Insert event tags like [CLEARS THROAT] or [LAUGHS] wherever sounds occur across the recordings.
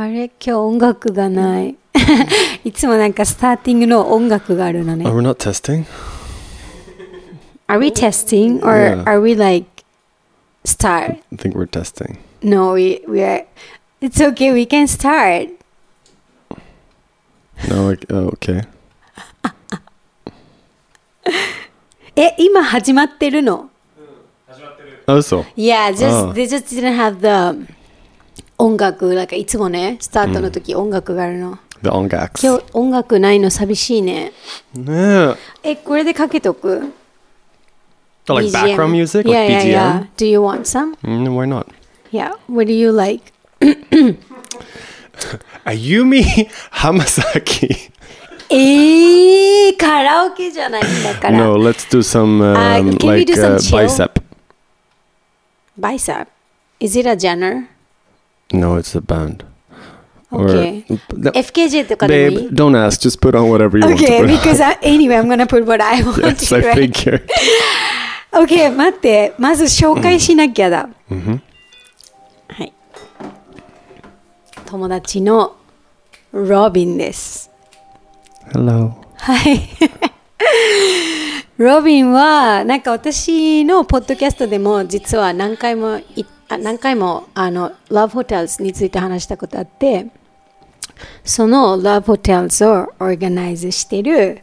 あれ今日音楽がない。いつもなんかスターティングの音楽があるの Oh, ね。we're not testing? Are we testing or Yeah. are we like start? I think we're testing. No, we we are. It's okay. We can start. No, like, oh, okay. え、今始まってるの Oh, so. Yeah, just Ah. they just didn't have the 音楽。なんかいつもね、スタートの時音楽があるの。The ongax. 今日音楽ないの寂しいね。Yeah. え、これでかけとく Oh, like BGM. background music? Yeah, like yeah, BGM? yeah. Do you want some? Mm, why not? Yeah. What do you like? Ayumi Hamasaki. えー、カラオケじゃないんだから。No, let's do some um, Uh, like do some uh, bicep. Bicep. Is it a genre? No, it's a band. Or- Okay. No, FKJ とかでもい babe, い don't ask. Just put on whatever you want to Okay, put on. because I, anyway, I'm gonna put what I want Yes, to, I right? figure. Okay, 待って。まず紹介しなきゃだ。Mhm. はい。友達のロビンです。Hello. はい。ロビンは、なんか私のポッドキャストでも実は何回もい、あ何回もあの、Love Hotels について話したことあって、その Love Hotels をオーガナイズしてる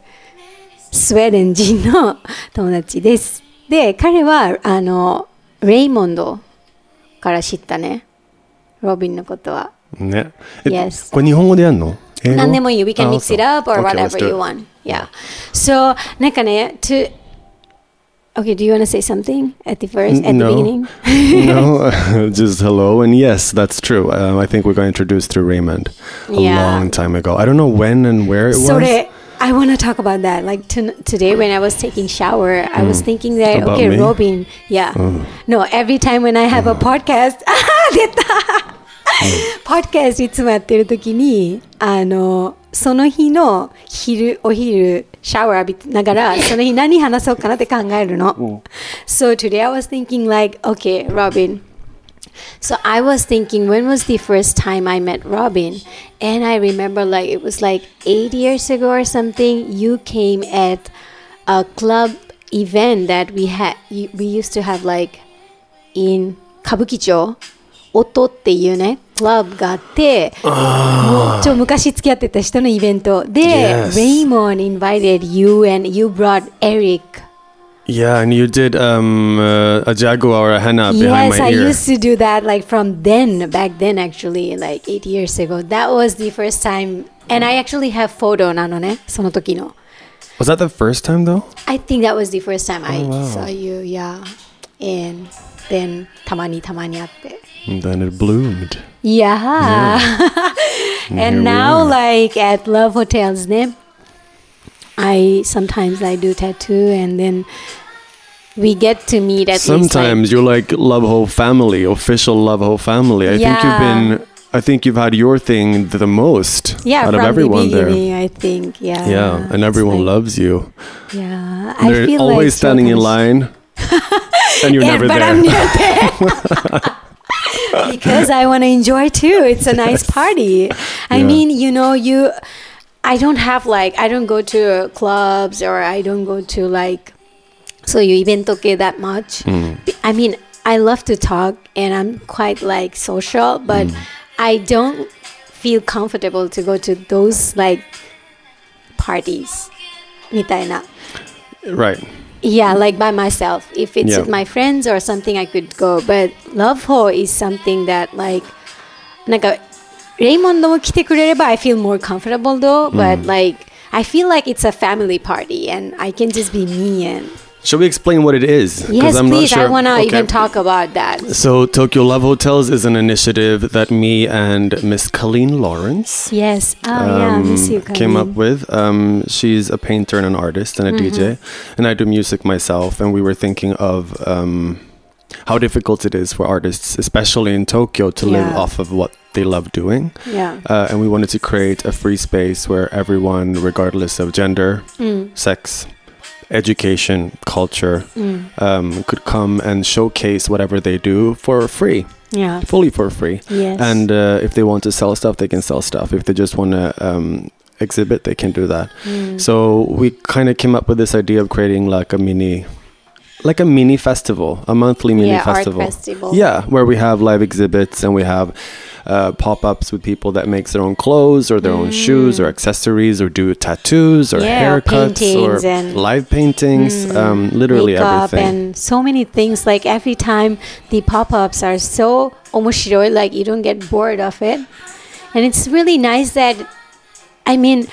スウェーデン人の友達です。で、彼は、あの、レイモンドから知ったね。ロビンのことは。ね。え Yes. これ日本語でやんの？英語？何でもいいよ。We can あ mix it up or whatever you want. Yeah. So, なんかね、to... Okay, do you want to say something at the first, at the No. beginning? [LAUGHS] no, [LAUGHS] [LAUGHS] just hello. And yes, that's true. Um, I think we got introduced through Raymond a Yeah. long time ago. I don't know when and where it was. それ、I want to talk about that. Like to, today when I was taking shower, I was thinking that, About okay, me? Robin, yeah. No, every time when I have a podcast, あー出た podcast いつもやってる時に、あの、その日の昼、お昼、 シャワー浴びながら、その日何話そうかなって考えるの。So [LAUGHS] today I was thinking like, okay, Robin, So I was thinking, when was the first time I met Robin? And I remember, like, it was like eight years ago or something. You came at a club event that we had. you- We used to have like in 歌舞伎町。 音っていうね、クラブがあって、もうちょ昔付き合ってた人のイベントで、Yes. Raymond invited you and you brought Eric. Yeah, and you did um, uh, a jaguar, a henna behind Yes, my I ear. used to do that like from then, back then actually, like eight years ago. That was the first time, and I actually have photo なのね、その時の。Was that the first time though? I think that was the first time I Oh, wow. saw you, yeah. And then たまにたまに会って。And then it bloomed. Yeah. [LAUGHS] here and now like at Love Hotels name, I sometimes I do tattoo and then we get to meet at least like, Sometimes you're like Love Whole Family, official Love Whole Family. I think you've been. I think you've had your thing the most yeah, out of everyone the there. I think. Yeah. Yeah, and everyone like- loves you. Yeah, I They're feel always like standing in line, and you're [LAUGHS] yeah, never but there. I'm not there [LAUGHS] because I want to enjoy too. It's a [LAUGHS] nice party. I Yeah. mean, you know, you. I don't have like I don't go to clubs or I don't go to like so you event okay that much. Mm. I mean, I love to talk and I'm quite like social, but Mm. I don't feel comfortable to go to those like parties. みたいな。 right. Yeah, like by myself. If it's Yeah. with my friends or something, I could go. But Love Ho is something that like なんかレイモンドも来てくれれば I feel more comfortable though. But like I feel like it's a family party and I can just be me and Shall we explain what it is? yes, I'm not please. I wanna Okay. even talk about that. So Tokyo Love Hotels is an initiative that me and Miss Colleen Lawrence Yes. Oh yeah, miss you, um, came up with. Um, she's a painter and an artist and a Mm-hmm. DJ, and I do music myself. And we were thinking of um, how difficult it is for artists, especially in Tokyo, to live off of what they love doing. Yeah. Uh, and we wanted to create a free space where everyone, regardless of gender, Mm. sex, education, culture, um, could come and showcase whatever they do for free, Yeah. fully for free. Yes. And uh, if they want to sell stuff, they can sell stuff. If they just want to um, exhibit, they can do that. Mm. So we kind of came up with this idea of creating like a mini, like a mini festival, a monthly mini yeah, festival. art festival. Yeah, where we have live exhibits and we have uh, pop-ups with people that makes their own clothes or their own shoes or accessories or do tattoos or Mm. Yeah, haircuts or live paintings. um, literally everything. and so many things. Like every time the pop-ups are so omoshiroi, like you don't get bored of it. And it's really nice that, I mean,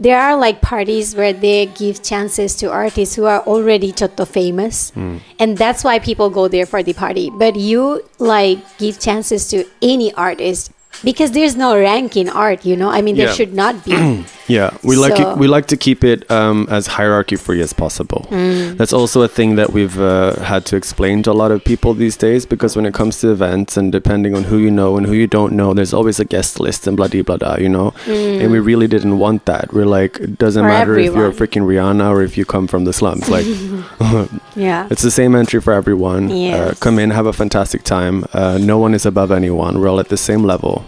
there are like parties where they give chances to artists who are already chotto famous, hmm. and that's why people go there for the party. But you like give chances to any artist because there's no rank in art. You know, I mean, there Yeah. should not be. [CLEARS THROAT] Yeah, we like it, we like to keep it um, as hierarchy free as possible. Mm. That's also a thing that we've uh, had to explain to a lot of people these days because when it comes to events and depending on who you know and who you don't know, there's always a guest list and blah blah blah, blah you know. And we really didn't want that. We're like, it doesn't Mm. For matter if you're a freaking Rihanna or if you come from the slums. Like, [LAUGHS] [LAUGHS] yeah. it's the same entry for everyone. Uh, come in, have a fantastic time. Uh, no one is above anyone. We're all at the same level.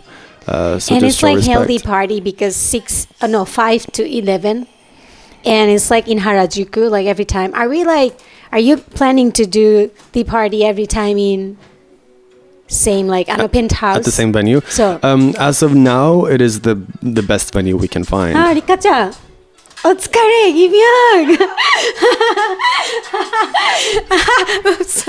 Uh, so and it's like respect. healthy party because six, uh, no, five to eleven, and it's like in Harajuku. Like every time, are we like, are you planning to do the party every time in same like on a penthouse at the same venue? So um, as of now, it is the the best venue we can find. Ah, Rikacha. お疲れギビアン Oops.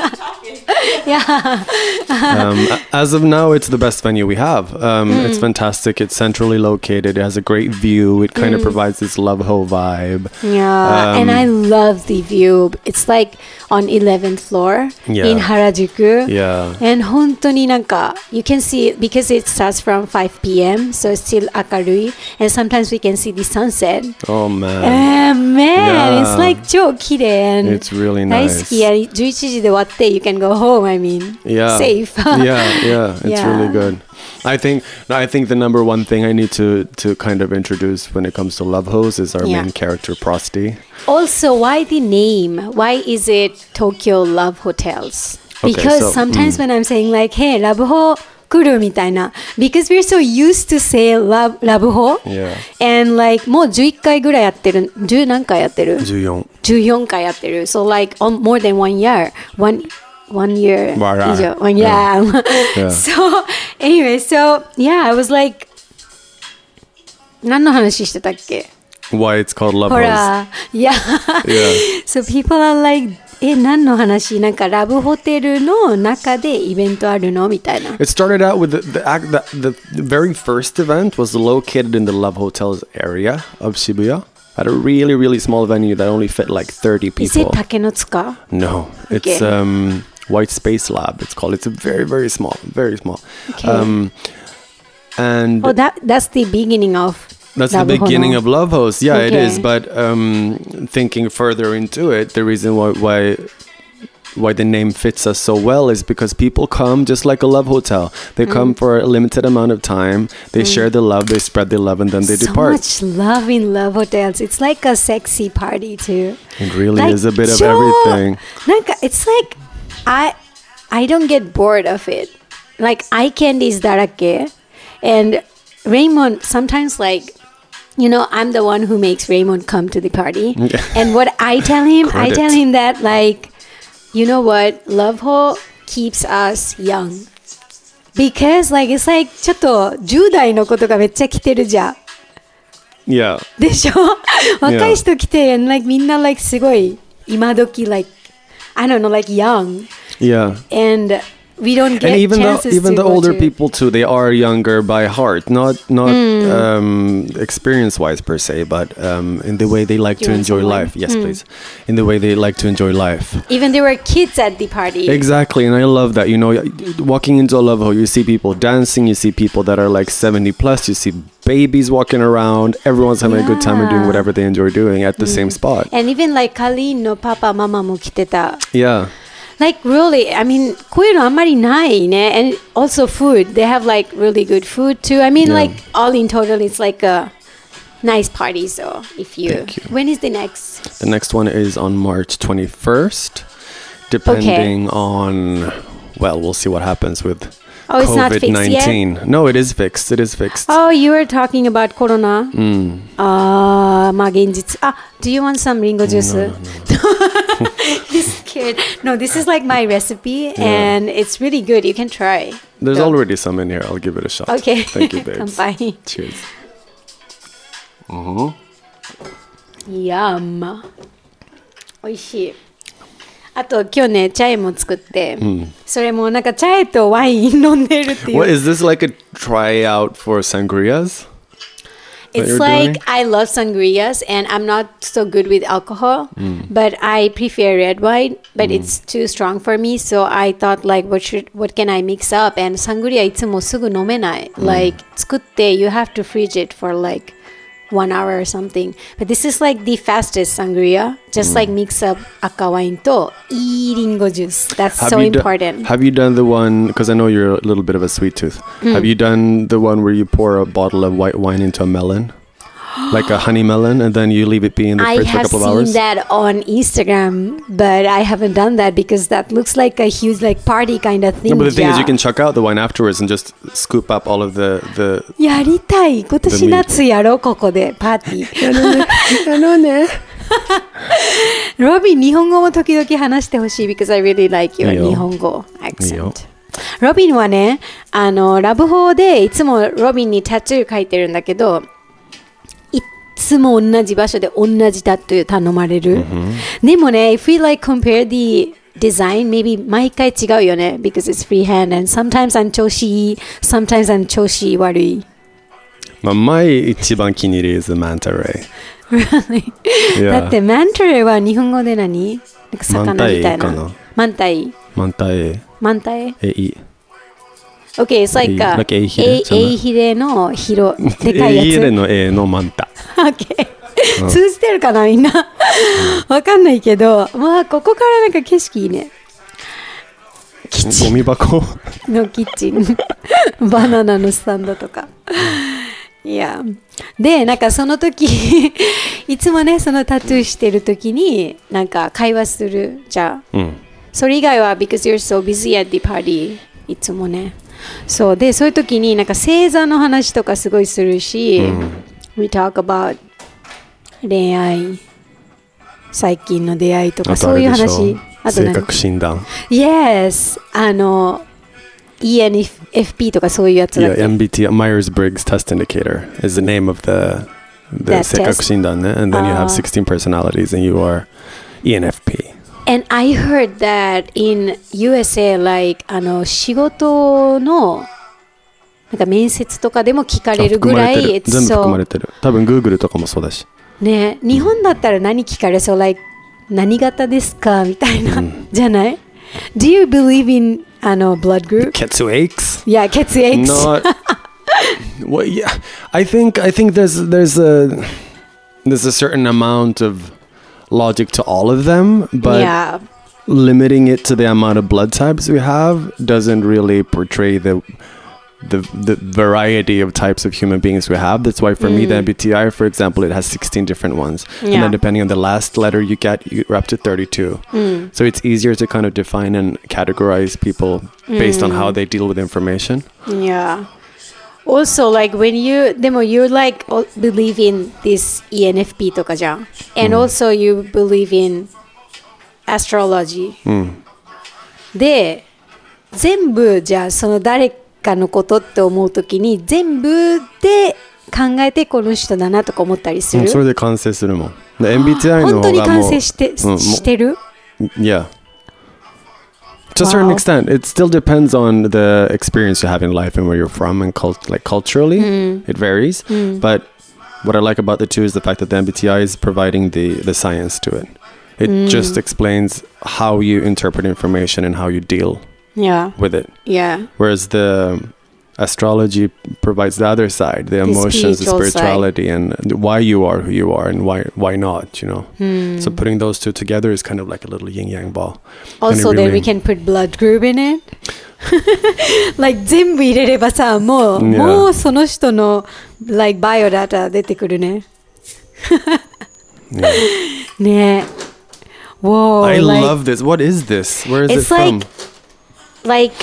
yeah um, a- as of now, it's the best venue we have. Um, It's fantastic. It's centrally located. It has a great view. It kind of provides this love ho vibe. Yeah, and Um, I love the view. It's like on 11th floor Yeah. in Harajuku. Yeah. And 本当になんか you can see because it starts from 5 p.m. so it's still 明るい and sometimes we can see the sunset. Oh man, Eh, man, Yeah. it's like 超綺麗 and it's really 大 nice. 好きや11時で終わって you can go home I mean Yeah. safe [LAUGHS] yeah, yeah, it's Yeah. really good. I think no, I think the number one thing I need to to kind of introduce when it comes to Love Hose is our Yeah. main character Prosty. Also, why the name? Why is it Tokyo Love Hotels? Okay, Because so, sometimes mm. when I'm saying like, "Hey, love ho 来るみたいな because we're so used to say love love ho Yeah. and like もう11回ぐらいやってる10何回やってる Juyeon. 14回やってる so like on more than one year one one year わら以上 one year [LAUGHS] Yeah. so anyway so yeah I was like 何の話してたっけ Why it's called Love ほ Hose? ら yeah Yeah. [LAUGHS] So people are like え何の話なんかラブホテルの中でイベントあるのみたいな It started out with the the, act, the the the very first event was located in the Love Hotels area of Shibuya at a really really small venue that only fit like 30 Is it people. 竹の塚 No, it's Okay. um White Space Lab. It's called. It's a very very small, very small. Okay. Um, and Oh that that's the beginning of that's the beginning of love host. Yeah, okay. it is. But um, thinking further into it, the reason why, why why the name fits us so well is because people come just like a love hotel. They mm. come for a limited amount of time. They mm. share the love. They spread the love, and then they so depart. So much love in love hotels. It's like a sexy party too. It really like, is a bit of everything. It's like I I don't get bored of it. Like eye candy is darake, eh? and Raymond sometimes like you know I'm the one who makes Raymond come to the party [LAUGHS] and what I tell him I Credit. tell him that like you know what love hole keeps us young because like it's like ちょっと10代の子とかめっちゃ来てるじゃん Yeah. でしょ[LAUGHS] 若い人来て、and like みんな like すごい今時 like I don't know like young Yeah. and we don't get and even the even the older to. people too they are younger by heart not not mm. um, experience wise per se but um, in the way they like you to enjoy someone? life yes mm. please in the way they like to enjoy life even there were kids at the party exactly and i love that you know walking into a love hole you see people dancing you see people that are like 70 plus you see babies walking around everyone's having yeah. a good time and doing whatever they enjoy doing at the mm. same spot and even like kali no papa mama mo kiteta yeah like really i mean kuiro Amarinai, eh? and also food they have like really good food too i mean yeah. like all in total it's like a nice party so if you, you, when is the next the next one is on march 21st depending okay. on well we'll see what happens with Oh, it's not fixed yet? COVID-19. No, it is fixed. It is fixed. Oh, you were talking about corona. うん。ああ、まあ現実。あ、do you want some ringo juice? [LAUGHS] [LAUGHS] He's scared. No, this is like my recipe and it's really good. You can try. There's Don't. already some in here. I'll give it a shot. Okay. Thank you, babes. [LAUGHS] 乾杯。 Cheers. ヤン。美味しい。 あと今日ね、チャイも作って、それもなんかチャイとワイン飲んでるっていう。 What is this like a tryout for sangrias? that It's you're like doing? I love sangrias and I'm not so good with alcohol, but I prefer red wine, but it's too strong for me. So I thought like what should what can I mix up? And sangria いつもすぐ飲めない。Like 作って you have to freeze it for like one hour or something. But this is like the fastest sangria. Just mm. like mix up akawain to iringo juice. That's have so important. Do, have you done the one? Because I know you're a little bit of a sweet tooth. Mm. Have you done the one where you pour a bottle of white wine into a melon? [GASPS] like a honey melon, and then you leave it be in the I fridge for a have couple of seen hours? that on Instagram, but I haven't done that because that looks like a huge like party kind of thing. No, but the thing is, you yeah. can chuck out the wine afterwards and just scoop up all of the the. やりたい今年 The meat. 夏やろうここでパーティーロビン日本語も時々話してほしい [LAUGHS] because [LAUGHS] I really like your いいよ日本語いいよ accent ロビンはねあのラブホでいつもロビンにタトゥー書いてるんだけどいっ つも同じ場所で同じタトゥー頼まれる、でもね if we like compare the design maybe 毎回違うよね because it's freehand and sometimes I'm 調子いい sometimes I'm 調子悪い My my ichiban kiniri is the manta ray. だってマンタレは日本語で何なんか魚みたいな。マンタイ。manta e マンタイ。e i. OK, it's like a, Like エイヒレエイじゃないエイヒレの広、でかいや E つ。の e の manta. [LAUGHS] OK。通じてるかなみんな。わかんないけど、まあ、ここからなんか景色いいね。キッチゴミ箱ンのキッチン。バナナのスタンドとか。いや。で、なんかその時、いつもね、そのタトゥーしてる時に、なんか会話する。じゃあ。うん。それ以外は because you're so busy at the party いつもねそうでそういう時になんか星座の話とかすごいするし、we talk about 恋愛最近の出会いとかそういう話あと何性格診断。Yes あの ENFP とかそういうやつだっ Yeah, け MBT, Myers-Briggs Test Indicator is the name of the the 性格.診断ね and then you have 16 personalities and you are E ENFP. And I heard that in USA, like, あの、仕事の、なんか面接とかでも聞かれるぐらい、全部含まれてる。多分 Google とかもそうだし。ね、日本だったら何聞かれそう、like、何型ですかみたいな、じゃない ?Do you believe in あの blood group? Aches? いや、血液 Not. well, yeah. I think I think there's there's a there's a certain amount of logic to all of them, but yeah. limiting it to the amount of blood types we have doesn't really portray the the the variety of types of human beings we have. That's why for me the mm. MBTI, for example, it has 16 different ones, and then depending on the last letter you get, you're up to 32. Mm. So it's easier to kind of define and categorize people based on how mm. they deal with information. Yeah. Also, like when you, でも you like believe in this ENFP とかじゃん。And also you believe in astrology. で、全部じゃあその誰かのことって思うときに全部で考えてこの人だなとか思ったりする？うんそれで完成するもん。で MBTI の本当に方がもう完成して,、してる？Yeah. To a certain extent, it still depends on the experience you have in life and where you're from and cult- like culturally, hmm. it varies. Hmm. But what I like about the two is the fact that the MBTI is providing the the science to it. It hmm. just explains how you interpret information and how you deal Yeah. with it. Yeah. Whereas the astrology provides the other side, the, The emotions, the spiritual side. spirituality, and why you are who you are and why why not. You know. So putting those two together is kind of like a little yin yang ball. And it Also, then we really- can put blood group in it. [LAUGHS] like 全部入れればさ、もう、 Yeah. もうその人の like バイオダタ出てくるね。 ね [LAUGHS] Whoa I like, love this. What is this? Where is it It's from? like like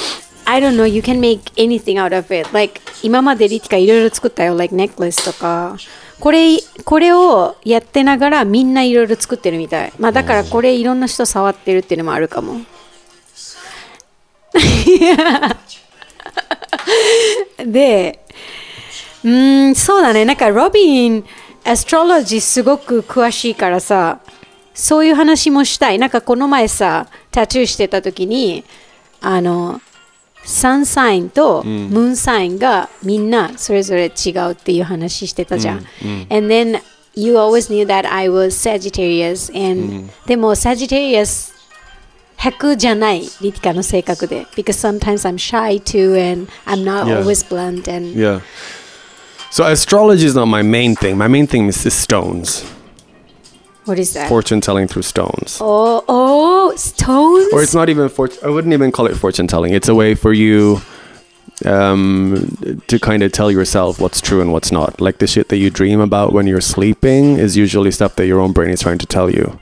I don't know you can make anything out of it. Like 今までリティカいろいろ作ったよ。Like necklace とか。これこれをやってながらみんないろいろ作ってるみたい。まあだからこれいろんな人触ってるっていうのもあるかも。[LAUGHS] でうんそうだね。なんかロビンアストロロジーすごく詳しいからさそういう話もしたい。なんかこの前さタトゥーしてた時にあのサンサインとムーンサインがみんなそれぞれ違うっていう話してたじゃん。And then you always knew that I was Sagittarius and、でも Sagittarius 100じゃないリティカの性格で because sometimes I'm shy too and I'm not Yeah. always blunt and Yeah. So astrology is not my main thing. My main thing is the stones. what is that? Fortune telling through stones. oh, oh, stones? Or it's not even fort I wouldn't even call it fortune telling. It's a way for you um to kind of tell yourself what's true and what's not. Like the shit that you dream about when you're sleeping is usually stuff that your own brain is trying to tell you.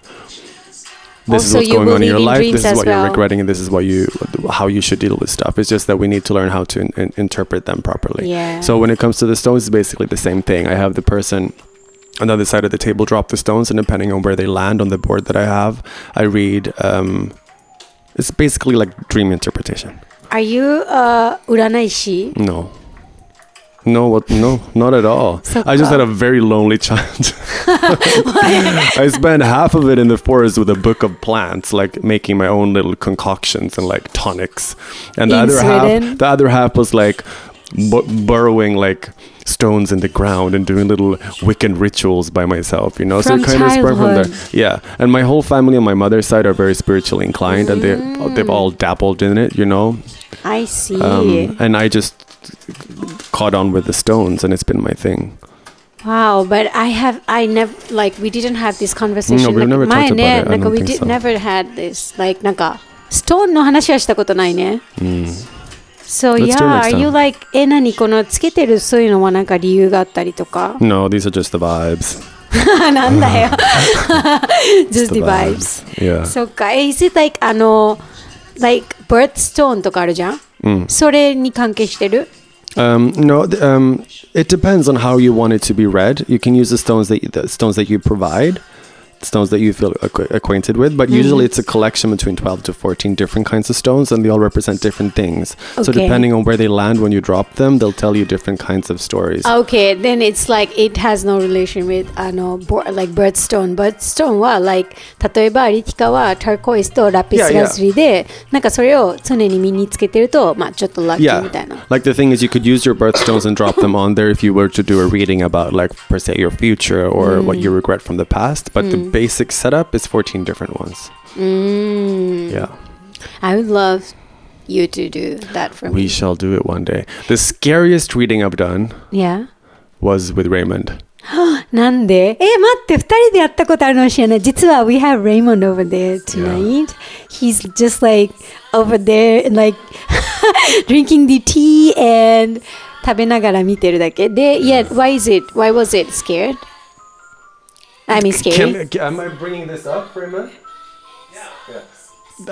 This Also, is what's going on in your life. This is what well. you're regretting, and this is what you, how you should deal with stuff. It's just that we need to learn how to in, in- interpret them properly. Yeah. So when it comes to the stones, it's basically the same thing. I have the person another side of the table drop the stones, and depending on where they land on the board that I have, I read. Um, it's basically like dream interpretation. Are you uh, Uranaishi? No. No, what? No, not at all. [LAUGHS] So I just had a very lonely child. [LAUGHS] [LAUGHS] I spent half of it in the forest with a book of plants, like making my own little concoctions and like tonics, and the in other Sweden? half, the other half was like bu- burrowing like stones in the ground and doing little Wiccan rituals by myself. You know, From so it kind of sprung from there. childhood. Yeah, and my whole family on my mother's side are very spiritually inclined, and they they've all dabbled in it. You know, I see. um, and I just caught on with the stones, and it's been my thing. Wow, but I have I never like we didn't have this conversation. No, we've なんか never 前 talked ね、 about it. なんか I don't we think did so. never had this like なんかストーンの話はしたことないね。 So Let's do it yeah, next are time. you like え何このつけてるそういうのはなんか理由があったりとか No, these are just the vibes. [LAUGHS] なんだよ。[LAUGHS] Just Just the vibes. Yeah. そっか。え Is it like あの like birthstone とかあるじゃん、それに関係してる Um, no, th- um, it depends on how you want it to be read. You can use the stones that the stones that you provide, stones that you feel acqu- acquainted with. But usually, it's a collection between twelve to fourteen different kinds of stones, and they all represent different things. So Okay. depending on where they land when you drop them, they'll tell you different kinds of stories. Okay, then it's like it has no relation with あの bo- like birthstone. Birthstone は like 例えばリティカはターコイスとラピスラズリで、なんかそれを常に身につけてるとまあちょっとラッキー yeah, みたいな。 like the thing is, you could use your birthstones and drop them on there if you were to do a reading about, like per se, your future or what you regret from the past. But the basic setup is fourteen different ones. Yeah. I would love you to do that for We me. shall do it one day. The scariest reading I've done Yeah. was with Raymond. [GASPS] なんでえ、待って、二人でやったことあるの知らない。実は、we have Raymond over there tonight. He's just like over there, like [LAUGHS] drinking the tea and 食べながら見てるだけ。で、yeah, why is it, why was it scared? I mean, scary. Can, am I bringing this up, Raymond?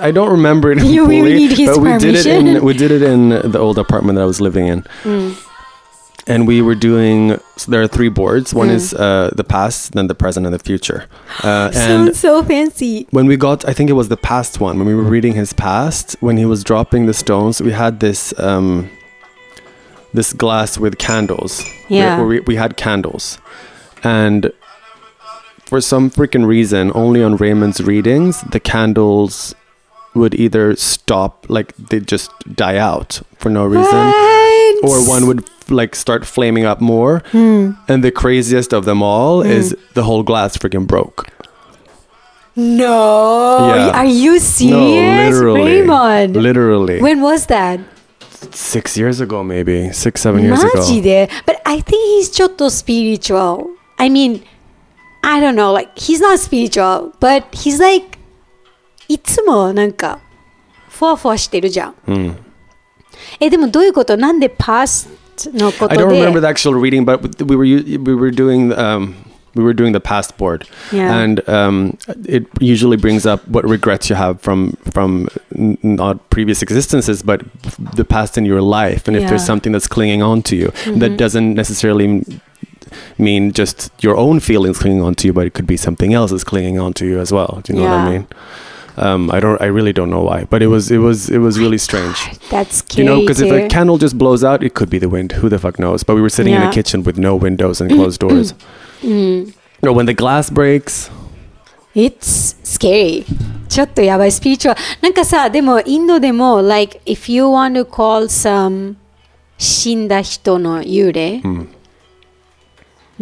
I don't remember it [LAUGHS] You fully, really need his but we did it in we did it in the old apartment that I was living in, Mm. and we were doing. So there are three boards. One Mm. is uh, the past, then the present, and the future. Uh, [GASPS] and Sounds so fancy. when we got, I think it was the past one. When we were reading his past, when he was dropping the stones, we had this um, this glass with candles. where- Yeah. where we, we had candles, and for some freaking reason, only on Raymond's readings, the candles would either stop, like they just die out for no reason, What? or one would like start flaming up more. Hmm. And the craziest of them all is the whole glass freaking broke. No. Yeah. Are you serious? No, literally. Raymond. Literally. When was that? six years ago, maybe six, seven years マ ago. ジで But I think he's ちょっと spiritual. I mean, I don't know, like, he's not spiritual, but he's like, いつもなんか、ふわふわしてるじゃん。 Hmm. え、でもどういうことなんで past のこ I と don't remember で the actual reading, but we were u- we were doing um, we were doing the past board, Yeah. and um, it usually brings up what regrets you have from from n- not previous existences, but the past in your life, and if Yeah. there's something that's clinging on to you, that Mhm. doesn't necessarily m- mean just your own feelings clinging on to you, but it could be something else that's clinging on to you as well. Do you know what Yeah. I mean? Um, I don't. I really don't know why, but it was it was it was really strange. [SIGHS] That's Do scary you know, because if too. a candle just blows out, it could be the wind. Who the fuck knows? But we were sitting in Yeah. a kitchen with no windows and closed doors. [CLEARS THROAT] うん。 No, when the glass breaks, It's scary. ちょっとやばい、スピリチュアル。なんかさ、でもインドでも、like, if you want to call some 死んだ人の幽霊、 Hmm.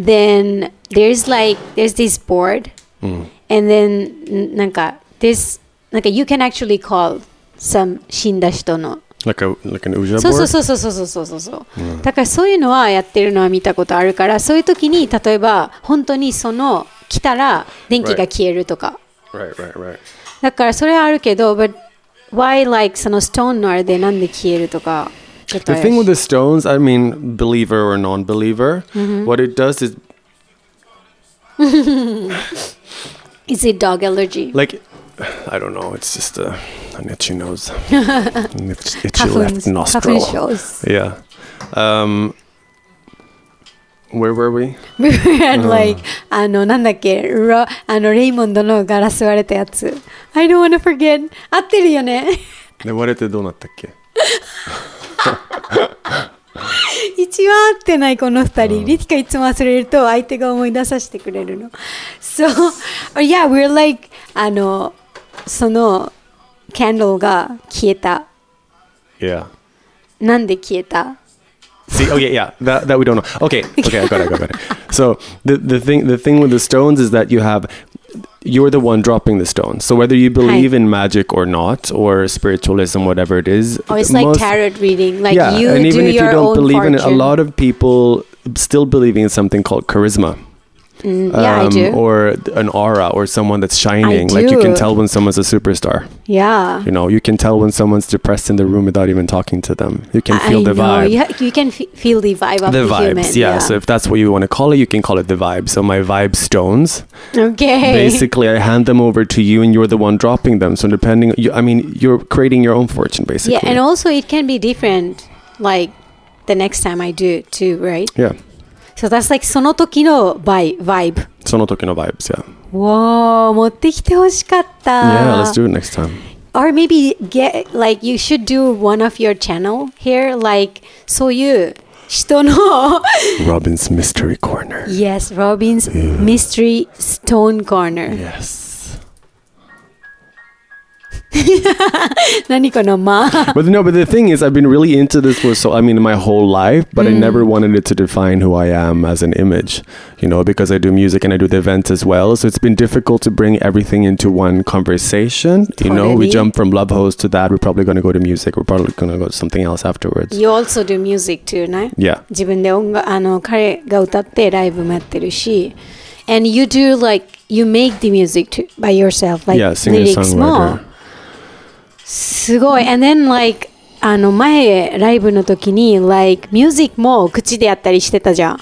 then there's like, there's this board, Hmm. and then んなんか、this, なんか you can actually call some 死んだ人の like a like そうそう.そうそうそうそうそうそう、だからそういうのはやってるのは見たことあるからそういう時に例えば本当にその来たら電気が消えるとか、Right, right, right. だからそれはあるけど but why like そのストーンのあれでなんで消えるとか ちょっと The 怪し thing い with the stones, I mean, believer or non-believer, what it does is [LAUGHS] Is it dog allergy? like I don't know. It's just a, an itchy nose, [LAUGHS] an itch- itchy 花 left 粉花粉 nostril. 症 Yeah. Um, where were we? [LAUGHS] We were at like あのなんだっけロあのレイモンドのガラス割れたやつ I don't wanna forget 合ってるよねで割れてどうなったっけ 一番合ってないこの二人、リティカいつも忘れると相手が思い出させてくれるの。So, yeah, we're like, あの、その、キャンドルが消えた。Yeah. なんで消えた See, oh yeah, yeah, that, that we don't know. Okay, okay, I got it, I got it. So the the thing the thing with the stones is that you have you're the one dropping the stones. So whether you believe in magic or not, or spiritualism, whatever it is, Oh, it's like tarot reading. Like yeah, you and do that. And even if you don't believe in it, a lot of people still believe in something called charisma. Mm, yeah, I um, do. Or an aura, or someone that's shining. Like you can tell when someone's a superstar. yeah. You know, you can tell when someone's depressed in the room without even talking to them. You can feel I the know. vibe. You, ha- you can f- feel the vibe of the the, vibes, human. yeah. So if that's what you want to call it, you can call it the vibe. So my vibe stones, okay. basically, I hand them over to you, and you're the one dropping them. So depending, you, I mean, you're creating your own fortune, basically. Yeah, and also it can be different. Like the next time I do it too, right? yeah. So that's like その時の vibe. vibe. その時の vibes, yeah. わー持ってきてほしかった。 yeah, let's do it next time. Or maybe get like you should do one of your channel here like そういう人の [LAUGHS] Robin's Mystery Corner. Yes, Robin's Mystery Stone Corner. Yes. [LAUGHS] [LAUGHS] 何このま But no, but the thing is, I've been really into this for so, I mean, my whole life, but I never wanted it to define who I am as an image, you know, because I do music and I do the events as well. So it's been difficult to bring everything into one conversation. You know, we Totally. jump from Love Host to that. We're probably going to go to music. We're probably going to go to something else afterwards. You also do music too, ね Yeah. 自分で音楽あの彼が歌ってライブもやってるし And you do like you make the music to, by yourself like yeah, singer lyrics も songwriter. すごい。And then like あの前ライブの時に like music も口でやったりしてたじゃん。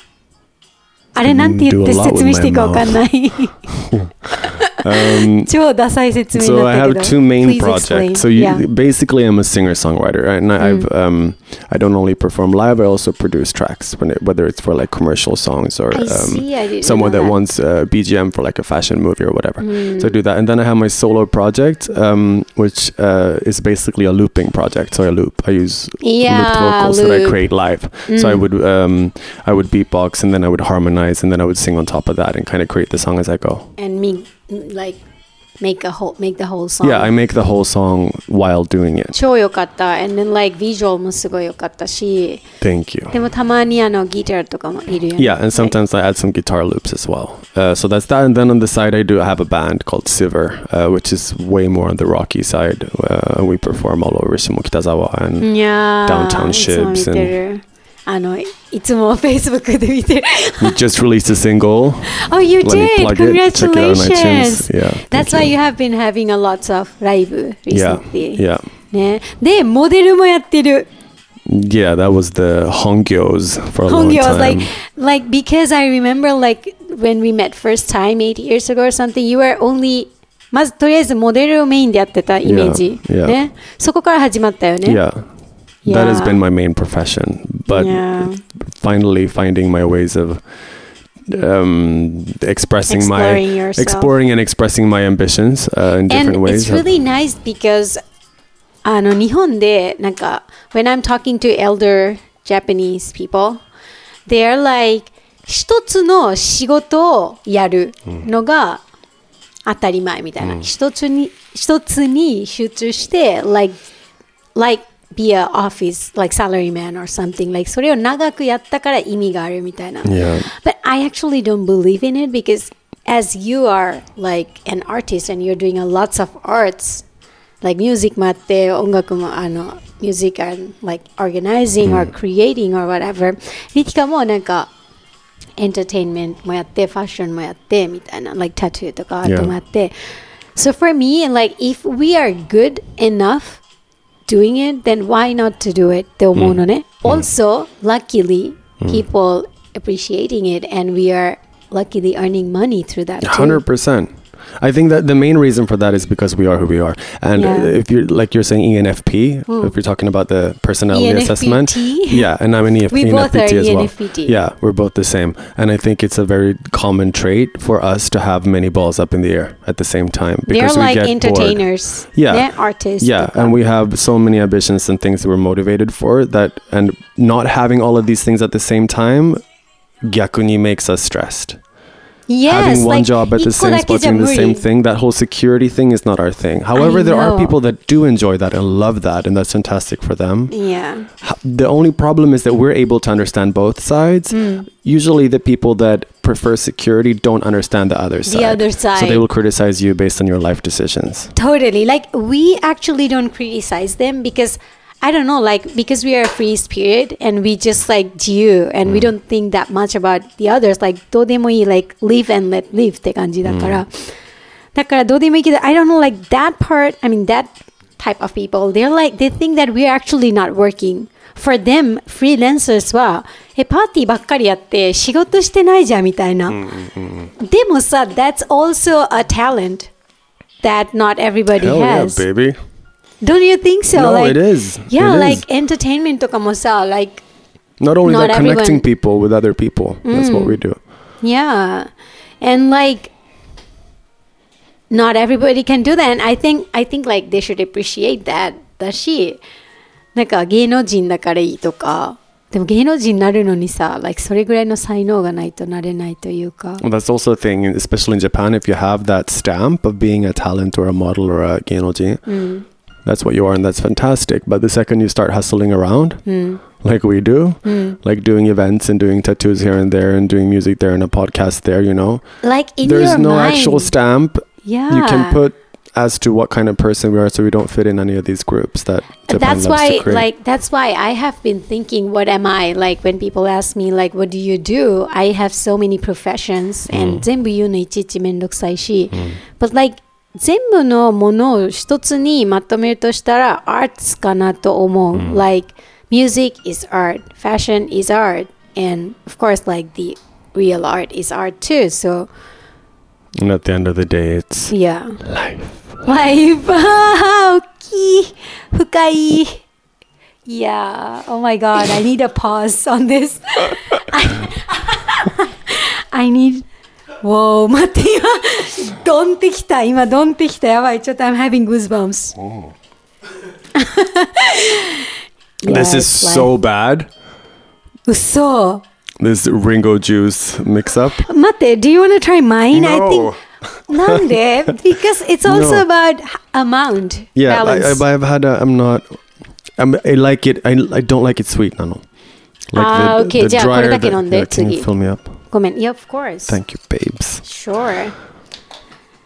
あれなんて言って説明していいかわかんない [LAUGHS] Um, [LAUGHS] so I have two main Please projects. Explain. So you, yeah. basically, I'm a singer songwriter, and mm. I, um, I don't only perform live. I also produce tracks, it, whether it's for like commercial songs or um, someone that, that, wants uh, BGM for like a fashion movie or whatever. Mm. So I do that, and then I have my solo project, um, which uh, is basically a looping project. So I loop. I use yeah, looped vocals loop. that I create live. Mm. So I mm. would um, I would beatbox, and then I would harmonize, and then I would sing on top of that, and kind of create the song as I go. And me like make a whole make the whole song Yeah, I make the whole song while doing it. 超良かった and then like ビジュアルもすごい良かったし Thank you. でもたまにあのギターとかもいるよね Yeah, and sometimes I add some guitar loops as well. Uh, so that's that. And then on the side, I do have a band called Siver, uh, which is way more on the rocky side. Uh, we perform all over Shimokitazawa and いやー Downtown いつ も見 Shibs てるあのいいつも Facebook で見てる we just released a single. Oh you Let me did! plug it. Check it out on Congratulations! iTunes. Yeah. That's thank why you have been having a lots of live Yeah. recently. Yeah. ね、で、モデルもやってる。 Yeah, that was the Hongyos for a long Hongyo time. was like, like because I remember like when we met first time eight years ago or something, you were only まずとりあえずモデルをメインでやってたイメージ、 Yeah, yeah. ね、そこから始まったよね。 yeah. That has Yeah. been my main profession. But Yeah. finally finding my ways of um, expressing my Exploring yourself. exploring and expressing my ambitions uh, in different And ways. it's really nice because あの日本でなんか when I'm talking to elder Japanese people they're like 一つの仕事をやるのが当たり前みたいな、一つに一つに集中して like like be a office like salaryman or something like それを長くやったから意味があるみたいな Yeah. But I actually don't believe in it because as you are like an artist and you're doing a lots of arts, like music もあって音楽もあの music and like organizing or creating or whatever リティカもなんか entertainment もやってファッションもやってみたいな like tattoo とかアートもやって、So for me like if we are good enough doing it, then why not to do it? The mm. Hmm. Also, luckily, mm. people appreciating it, and we are luckily earning money through that. Hundred percent. I think that the main reason for that is because we are who we are, and Yeah. if you're like you're saying ENFP, hmm. if you're talking about the personality assessment, yeah, and I'm an EF- We both ENFPT are as well. ENFPT. Yeah, we're both the same, and I think it's a very common trait for us to have many balls up in the air at the same time They're because we like get bored. entertainers. Yeah. Yeah. Artists. Yeah, and we have so many ambitions and things that we're motivated for that, and not having all of these things at the same time, gyakuni makes us stressed yes, having one like, job at the same spot doing the same thing. That whole security thing is not our thing. However, there are people that do enjoy that and love that, and that's fantastic for them. Yeah. The only problem is that we're able to understand both sides. Mm. Usually, the people that prefer security don't understand the other side. The other side. So they will criticize you based on your life decisions. Totally. Like we actually don't criticize them because I don't know, like because we are a free spirit and we just like do and we don't think that much about the others. Like どうでもいい like live and let live って感じだから。だからどうでもいいけど I don't know like that part, I mean that type of people, they're like they think that we're actually not working. For them, freelancers はえパーティーばっかりやって仕事してないじゃんみたいな。でもさ、that's also a talent that not everybody Hell yeah, has. baby. Don't you think so? No, like, it is. Yeah, It like is. entertainment とかもさ、like Not only not that, connecting everyone- Mm. people with other people. That's what we do. Yeah. And like not everybody can do that. And I think I think like they should appreciate that. だし、なんか芸能人だからいいとか、でも芸能人になるのにさ、like それぐらいの才能がないとなれないというか。 Well, that's also a thing, especially in Japan. If you have that stamp of being a talent or a model or a genoji, Mm. that's what you are and that's fantastic but the second you start hustling around mm. like we do mm. like doing events and doing tattoos here and there and doing music there and a podcast there you know like there's no mind. actual stamp yeah you can put as to what kind of person we are so we don't fit in any of these groups that that's why like that's why i have been thinking what am i like when people ask me like what do you do i have so many professions mm. and hmm. zenbu yunai chichi mendoksaisai mm. but like 全部のものを一つにまとめるとしたら arts かなと思う、like music is art fashion is art and of course like the real art is art too so and at the end of the day, it's yeah life. Life [LAUGHS] 大きい深い Yeah oh my god I need a pause on this I, [LAUGHS] I need わ o 待[LAUGHS] って今ドンってきた今ドンってきたやばいちょっと I'm having goosebumps [LAUGHS] this is Yes, so bad. 嘘 This Ringo juice mix up. 待って Do you want to try mine? I No. think な[LAUGHS] んで Because it's also No. about amount Yeah, I, balance I, I've had a. I'm not. I'm, I like it. I, I don't like it sweet, Nano. Like Ah, okay, じゃあこれだけ飲んで、 yeah, can you 次。 fill me up? ごめん Yeah of course Thank you, babes. Sure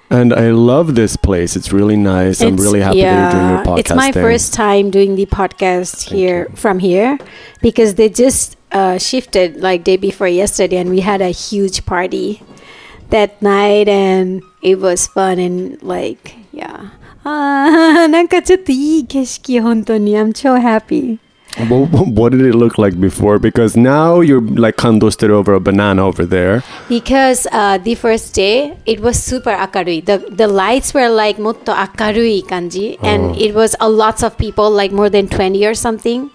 And I love this place. It's really nice. I'm It's- really happy that you're doing your podcast It's my there. first time doing the podcast here from here because they just uh, shifted like day before yesterday and we had a huge party that night and it was fun and like yeah [LAUGHS] あーなんかちょっといい景色本当に I'm so happy [LAUGHS] Well, what did it look like before? Because now you're like conducted over a banana over there. Because uh, the first day it was super akarui. The the lights were like motto akarui kanji, oh. and it was a lots of people, like more than twenty or something.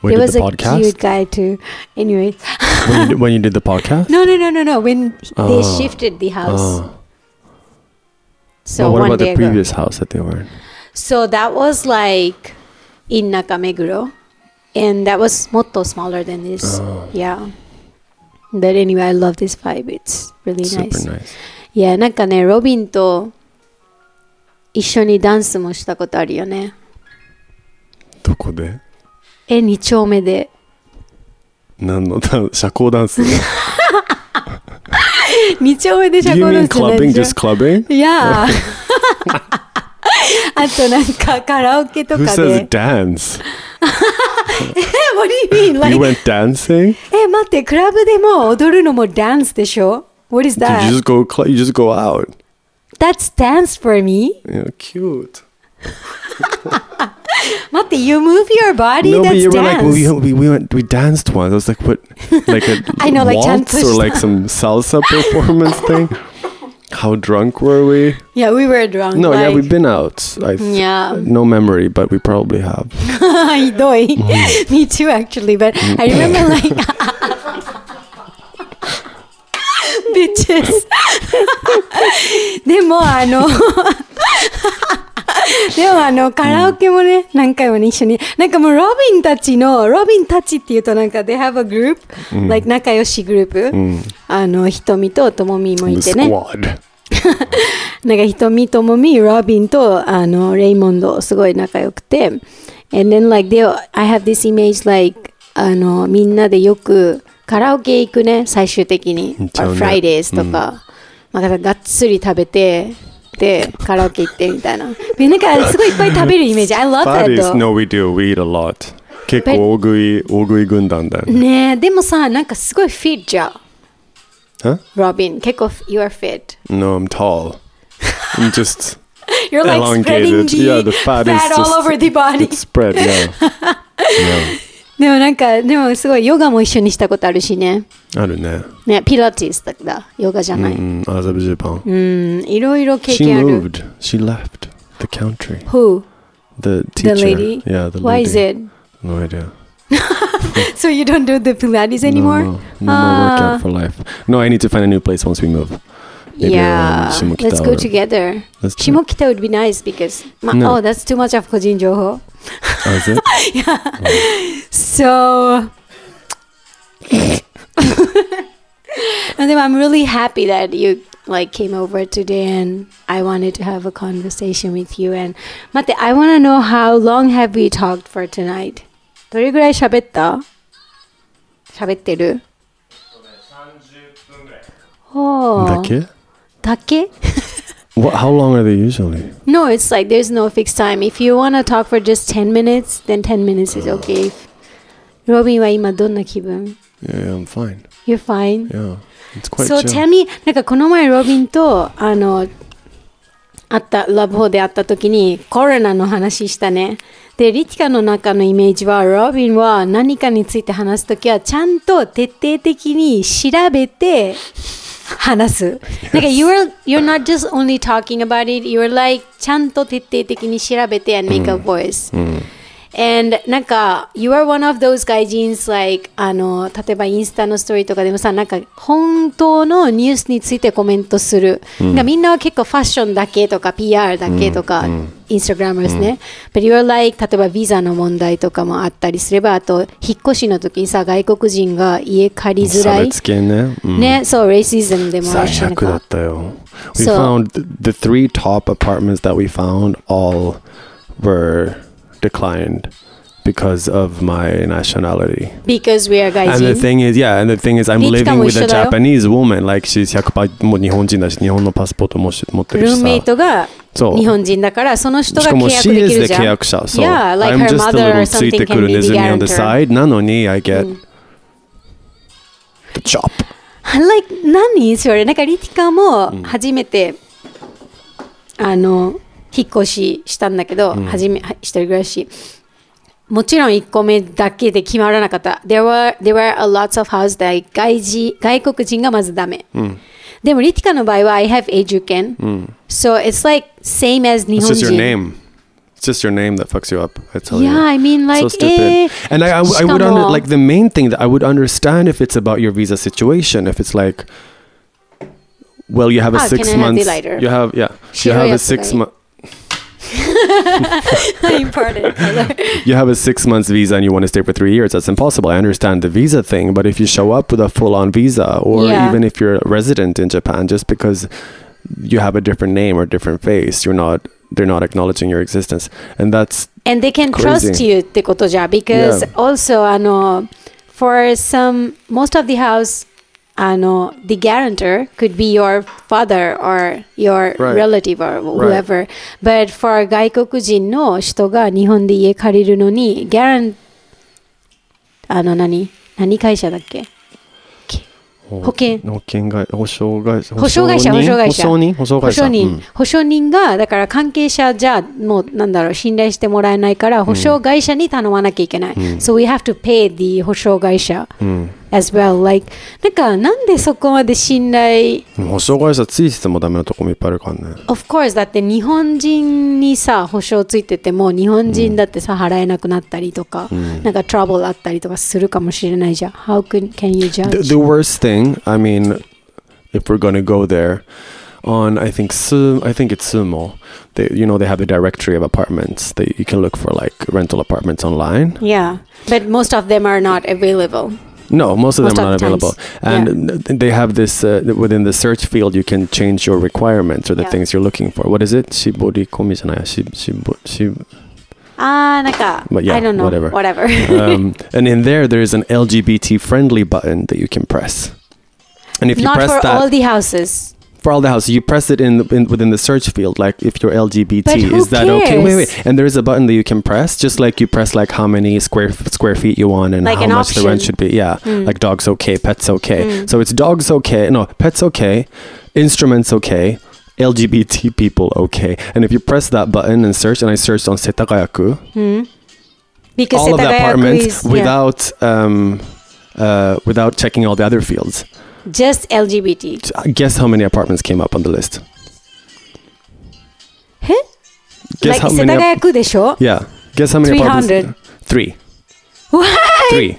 When there was the a podcast? cute guy too. Anyway, [LAUGHS] when, you did, when, you did, the podcast? No, no, no, no, no. When oh. they shifted the house. Oh. So well, what about the previous ago. house that they were in? So that was like in Nakameguro. And that was motto smaller than this Oh. yeah but anyway I love this vibe it's really Super nice nice. いやなんかねロビンと一緒にダンスもしたことあるよねどこでえ2丁目で何のダン社交ダンス2丁目で社 Do you 交ダ mean ンスじゃない clubbing? で Just しょ clubbing? いやあとなんかカラオケと Who か says で dance? [LAUGHS] え What do you mean? Like, You went dancing? え待ってクラブでも踊るのもダンスでしょ What is Did you that? just go? Cl- you just go out? That's dance for me Yeah, cute. [LAUGHS] 待って You move your body? no, but That's you were dance like we, we we went we danced once. I was like, what? Like a [LAUGHS] I know, like, waltz or chanto like some salsa performance thing. How drunk were we? Yeah, we were drunk No, yeah, like, we've been out. I th- Yeah. no memory, but we probably have. [LAUGHS] ひどい Me [LAUGHS] too actually but I remember [LAUGHS] like bitches でもあの [LAUGHS] でもあのカラオケもね、何回もね一緒になんかもうロビンたちのロビンたちっていうとなんか they have a group、like 仲良しグループ、あの瞳とともみもい The てね. [LAUGHS] なんか瞳ともみ、ロビンとあのレイモンドすごい仲良くて。And then like they, I have this image like あのみんなでよくカラオケ行くね、最終的に。Fridays とか。まあ、がっつり食べて、で、カラオケ行ってみたいな。でなんかすごいいっぱい食べるイメージ。I love that Buddies, though. no, we do. We eat a lot. 結構大食い大食い軍団だね。ねえ、でもさ、なんかすごいフィットじゃん。 Huh? ロビン、結構 you are fit. No, I'm tall. I'm just [LAUGHS] You're like spreading elongated. the, Yeah, the fat is all just over the body. it's spread. Yeah. [LAUGHS] yeah. でもなんか、でもすごいヨガも一緒にしたことあるしね。あるね。ね、ピラティスだだ。ヨガじゃない。うん、アザブジャパン。うん、いろいろ経 She 験ある。moved. She left the country. Who? The The teacher. lady? Yeah, the Why lady. is it? No idea. So you don't do the Pilates anymore? No, no, no Ah. more workout for life. No, I need to find a new place once we move. Maybe yeah. around Shimokita Let's go or- together. Let's do it. 下北 would be nice because, ま No. oh, that's too much of 個人情報。 Oh, is it? [LAUGHS] So, [LAUGHS] でも I'm really happy that you like came over today and I wanted to have a conversation with you and 待って I want to know how long have we talked for tonight? どれぐらい喋った喋ってるおーだけだけ What, how long are they usually? No, it's like there's no fixed time. If you want to talk for just 10 minutes, then 10 minutes is okay. ンは今どんな気分 Yeah, yeah, I'm fine. You're fine? Yeah, it's quite So chill. tell me なんかこの前ロビンとあの会ったラブホで会った時にコロナの話したねでリティカの中のイメージはロビンは何かについて話す時はちゃんと徹底的に調べて話すなんか you're, you're not just only talking about it you're like ちゃんと徹底的に調べて and make a voice、 And なんか You are one of those 外人 like あの例えばインスタのストーリーとかでもさなんか本当のニュースについてコメントする、なんかみんなは結構ファッションだけとか PR だけとか、インスタグラムですね、But you're like 例えばビザの問題とかもあったりすればあと引っ越しの時にさ外国人が家借りづらい。ね。うん。ねそう racism でもあるしだったよ。We found th- the three top apartments that we found all were declined because of my nationality. because we are 外 And the 人 thing is, yeah, and the thing is, I'm living も with a Japanese woman. Like, she's 100%もう日本人だし、日本のパスポートもし持ってるしルーメイさ。トがそう日本人だからその人が契約 she で is き the るじゃん。契約者。So Yeah, like I'm her just a mother or little ついてくるネズミ on the side. なのに、I get the chop. like 何それなんかリティカも初めて、あの引っ越ししたんだけど、初めは一人暮らしもちろん1個目だけで決まらなかった。There were, there were a lots of houses that 外人外国人がまずダメ。でもリティカの場合は I have 永住権。So it's like same as 日 It's 本 just your 人。name. It's just your name that fucks you up. I tell you. Yeah, I mean like so stupid. えー and I, I, I would under, も like the main thing that I would understand if it's about your visa situation. If it's like, well, you have a Ah, six have months. lighter? You have yeah. You have a six ga month. [LAUGHS] Important. [LAUGHS] You have a six months visa and you want to stay for three years. That's impossible. I understand the visa thing, but if you show up with a full on visa, or Yeah. even if you're a resident in Japan, just because you have a different name or different face, you're not. They're not acknowledging your existence, and that's And they can trust Crazy. you ってことじゃ。Because Yeah. also あの for some most of the house あの the guarantor could be your father or your relative or whoever. But for 外国人の人が日本で家借りるのに guarant あの何何会社だっけ保険保険会保証会社保証会社保証会社保証人保証保会社証人、うん保証人がだから関係者じゃもうなんだろう信頼してもらえないから保証会社に頼まなきゃいけない。so we have to pay the 保証会社 as well. Like なんかなんでそこまで信頼保証会社ついててもダメなとこもいっぱいあるからね。Of course だって日本人にさ保証ついてても日本人だってさ、うん、払えなくなったりとか、うん、なんか trouble あったりとかするかもしれないじゃん。How can can you judge? The, the worst thing, I mean, if we're gonna go there. on I think Sum, I think it's SUUMO. They, you know, they have a directory of apartments that you can look for like rental apartments online. Yeah, but most of them are not available. No, most of Most them are of not the available. times. And th- they have this uh, within the search field. You can change your requirements or the Yeah. things you're looking for. What is it? Shibori komi じゃないししぼしあーなんか、 But yeah, I don't know. whatever. Whatever. um, [LAUGHS] and in there, there is an LGBT friendly button that you can press. And if you not press for that all the houses. for all the houses, you press it in, in within the search field. Like if you're LGBT, is that okay? Wait, wait. And there is a button that you can press, just like you press like how many square square feet you want and Like how an much the rent should be. Yeah, Mm. like dogs okay, pets okay. Mm. So it's dogs okay, no pets okay, instruments okay. LGBT people okay, and if you press that button and search, and I searched on Setagayaku, Hmm? Because all of the apartments is, yeah, without um, uh, without checking all the other fields. just LGBT. Guess how many apartments came up on the list? え Guess like how 世 many? 田谷区でしょ Yeah. Guess how many 300. apartments? Three. What? Three.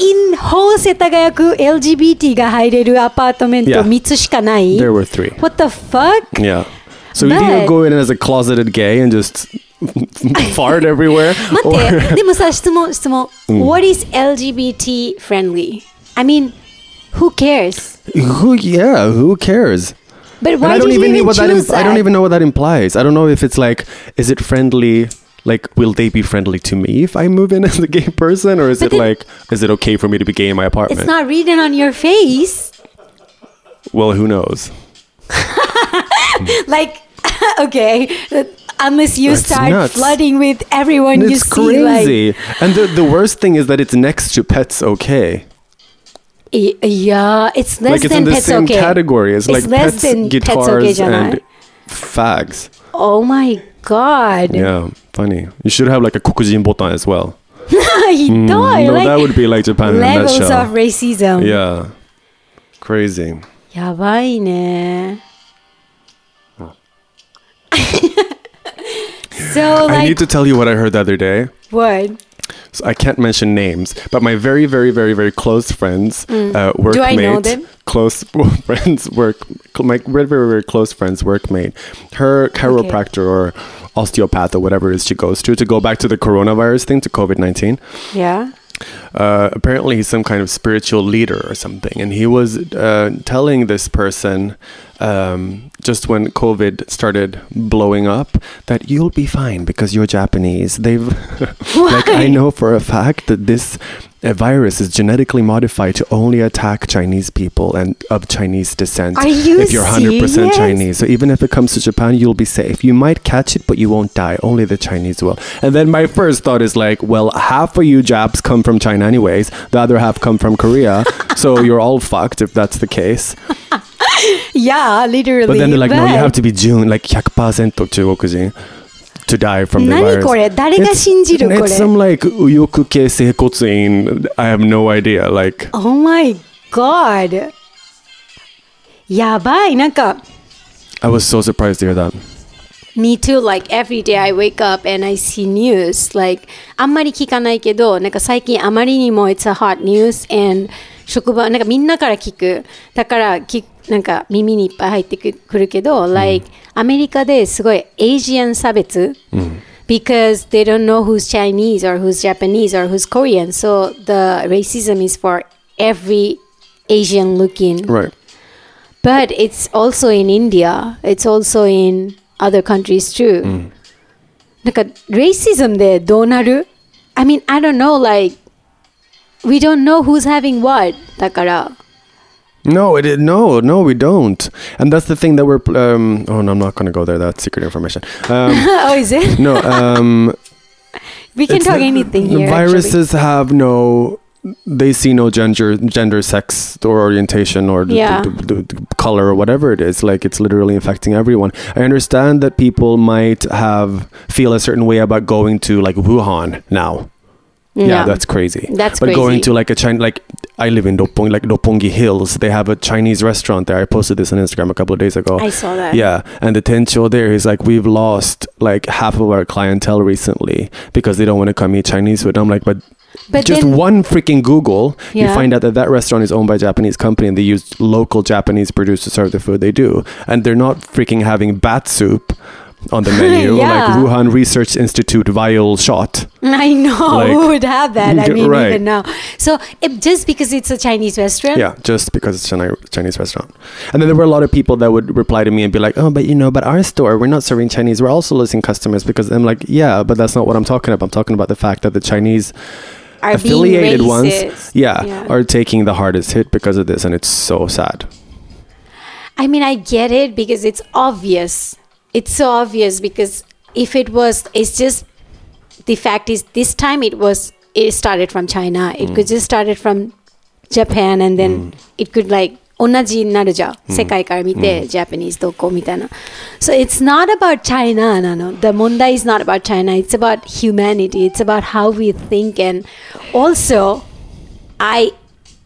In 法世田谷区 LGBT が入れるアパートメント Yeah. 3つしかない There were three. What the fuck? Yeah. So you either But- go in as a closeted gay and just [LAUGHS] fart everywhere, 待 or って、でもさ、質問、質問。うん [LAUGHS] What is LGBT friendly? I mean, who cares? who? Yeah, who cares? But And why I don't you even know even what that. choose Im- I don't even know what that implies. I don't know if it's like, is it friendly? Like, will they be friendly to me if I move in [LAUGHS] as a gay person, or is But it like, is it okay for me to be gay in my apartment? It's not written on your face. well, who knows? [LAUGHS] Like, [LAUGHS] okay, unless you That's start nuts. flooding with everyone you it's see, like, crazy. and the the worst thing is that it's next to pets okay Y- yeah, it's less like it's than in the pets same okay. category as It's like less pets, than pets okay guitars, じゃない and fags. Oh my god. Yeah, funny. You should have like a kokujin botan as well. [LAUGHS] ひどい、 no, like that would be like Japan in a levels nutshell. of racism. Yeah, crazy. やばいね。so I like [LAUGHS] need to tell you what I heard the other day. what? So I can't mention names, but my very, very, very, very close friends, uh, workmate, Mm. Do I know them? close [LAUGHS] friends, work, my very, very, very close friends, workmate, her chiropractor or osteopath or whatever it is she goes to, to go back to the coronavirus thing, to COVID 19. Yeah. Uh, apparently he's some kind of spiritual leader or something. And he was uh, telling this person um, just when covid started blowing up that you'll be fine because you're japanese. They've [LAUGHS] like i know for a fact that this uh, virus is genetically modified to only attack chinese people and of chinese descent Are you if you're 100% serious? chinese so even if it comes to japan you'll be safe you might catch it but you won't die only the chinese will and then my first thought is like well half of you japs come from china anyways the other half come from korea [LAUGHS] so you're all fucked if that's the case [LAUGHS] Yeah, literally. but then they're like no you but- have to be june like 100% 中国人 to die from the virus. 何これ誰が信じるこ It's some like 右翼系整骨院 I have no idea. Like Oh my god! やばいなんか I was so surprised to hear that. Me too, like every day I wake up and I see news. Like, あんまり聞かないけど、なんか最近あまりにも it's a hot news and 職場、なんかみんなから聞く。だから聞なんか耳にいっぱい入ってくくるけど、like アメリカですごい Asian 差別。Because they don't know who's Chinese or who's Japanese or who's Korean. So the racism is for every Asian looking Right. but it's also in India. It's also in other countries too. なんか racism でどうなる I mean, I don't know, like, we don't know who's having what. だから、 No, it, no, no, we don't. And that's the thing that we're. Um, oh, no, I'm not going to go there. That's secret information. Um, [LAUGHS] oh, is it? no, um, [LAUGHS] We can talk the- anything here. actually. viruses have no. They see no gender, gender, sex, or orientation, or Yeah. the, the, the color, or whatever it is. Like it's literally infecting everyone. I understand that people might have feel a certain way about going to like Wuhan now. Yeah, that's crazy. That's but going to like a China, like I live in Dopong, like Roppongi Hills. They have a Chinese restaurant there. I posted this on Instagram a couple of days ago. I saw that. Yeah, and the tencho there is like we've lost like half of our clientele recently because they don't want to come eat Chinese food. I'm like, but, But just then- one freaking Google, you find out that that restaurant is owned by a Japanese company and they use local Japanese produce to serve the food they do, and they're not freaking having bat soup on the menu [LAUGHS] Yeah. like Wuhan Research Institute vial shot. I know Like- who would have that. I mean, right. even now. So, it, just because it's a Chinese restaurant, Yeah, just because it's a Chinese restaurant. And then there were a lot of people that would reply to me and be like, oh, but you know, but our store, we're not serving Chinese. We're also losing customers because I'm like, yeah, but that's not what I'm talking about. I'm talking about the fact that the Chinese are affiliated ones, yeah, Yeah. are taking the hardest hit because of this. And it's so sad. I mean, I get it because it's obvious It's so obvious because if it was, it's just the fact is this time it was it started from China. It could just started from Japan and then it could like 同じになるじゃん、世界から見て、Japanese どこみたいな。So it's not about China なの。The 問題 is not about China. It's about humanity. It's about how we think and also I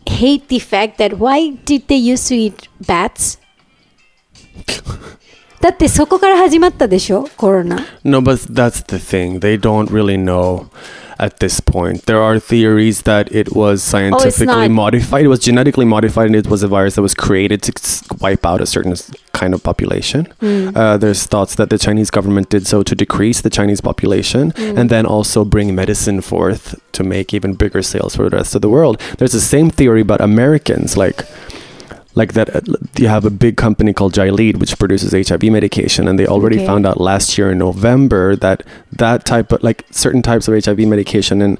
hate the fact that why did they used to eat bats? [LAUGHS] だってそこから始まったでしょコロナ。 No, but that's the thing. They don't really know at this point. There are theories that it was scientifically not. modified. It was genetically modified, and it was a virus that was created to s- wipe out a certain s- kind of population. Uh, there's thoughts that the Chinese government did so to decrease the Chinese population, and then also bring medicine forth to make even bigger sales for the rest of the world. There's the same theory about Americans, like like that uh, you have a big company called Gilead which produces HIV medication and they already okay. found out last year in November that that type of like certain types of HIV medication and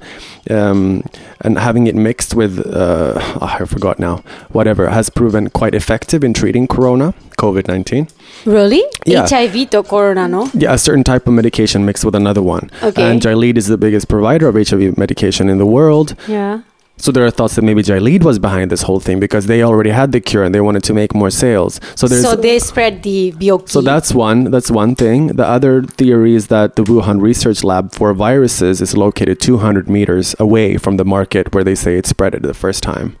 um, and having it mixed with uh, oh, I forgot now whatever has proven quite effective in treating corona COVID-19 really yeah. HIV to corona no yeah a certain type of medication mixed with another one okay. and Gilead is the biggest provider of HIV medication in the world yeah so there are thoughts that maybe Gilead was behind this whole thing because they already had the cure and they wanted to make more sales. So there's So they spread the 病気。So that's one. That's one thing. The other theory is that the Wuhan Research Lab for viruses is located 200 meters away from the market where they say it spread it the first time.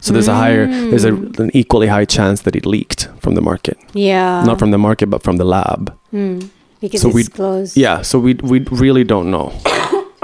So there's a higher, there's a, mm. an equally high chance that it leaked from the market, Yeah. not from the market, but from the lab. Mm. Because so it's we- closed. Yeah. So we we really don't know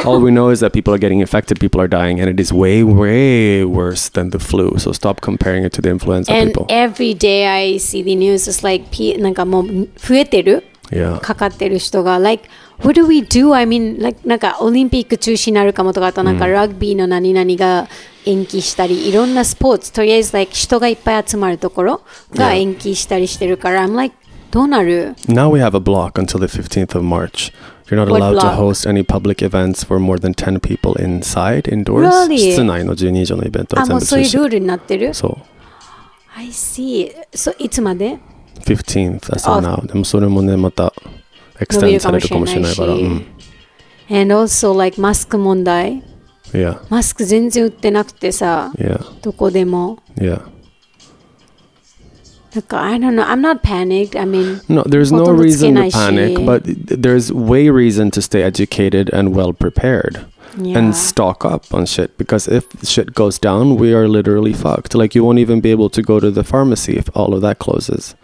All we know is that people are getting infected, people are dying, and it is way way worse than the flu. So stop comparing it to the influenza And people. every day I see the news, it's like, P- なんかもう増えてる Yeah. かかってる人が、like, what do we do? I mean, like, なんかオリンピック中止になるかもとか、あとなんかラグビーの何々が延期したり、いろんなスポーツ、とりあえず、like, 人がいっぱい集まるところが Yeah. 延期したりしてるから、I'm like, どうなる Now we have a block until the 15th of March. You're not allowed to host any public events for more than 10 people inside, indoors. Really? 室内の12以上のイベントはあ、もう。そういうルールになってるそう。I see. So, いつまで 15th as of あ now. でもそれもね、また伸び extend るかもされるかもしれないから。うん。And also, like, マスク問題 Yeah, マスク全然売ってなくてさ、yeah, どこでも。yeah. なんか I don't know I'm not panicked I mean No, there's no ほとんどつけ reason な to いし panic, but th- there's way reason to stay educated and well prepared yeah and stock up on shit because if shit goes down, we are literally fucked. Like you won't even be able to go to the pharmacy if all of that closes.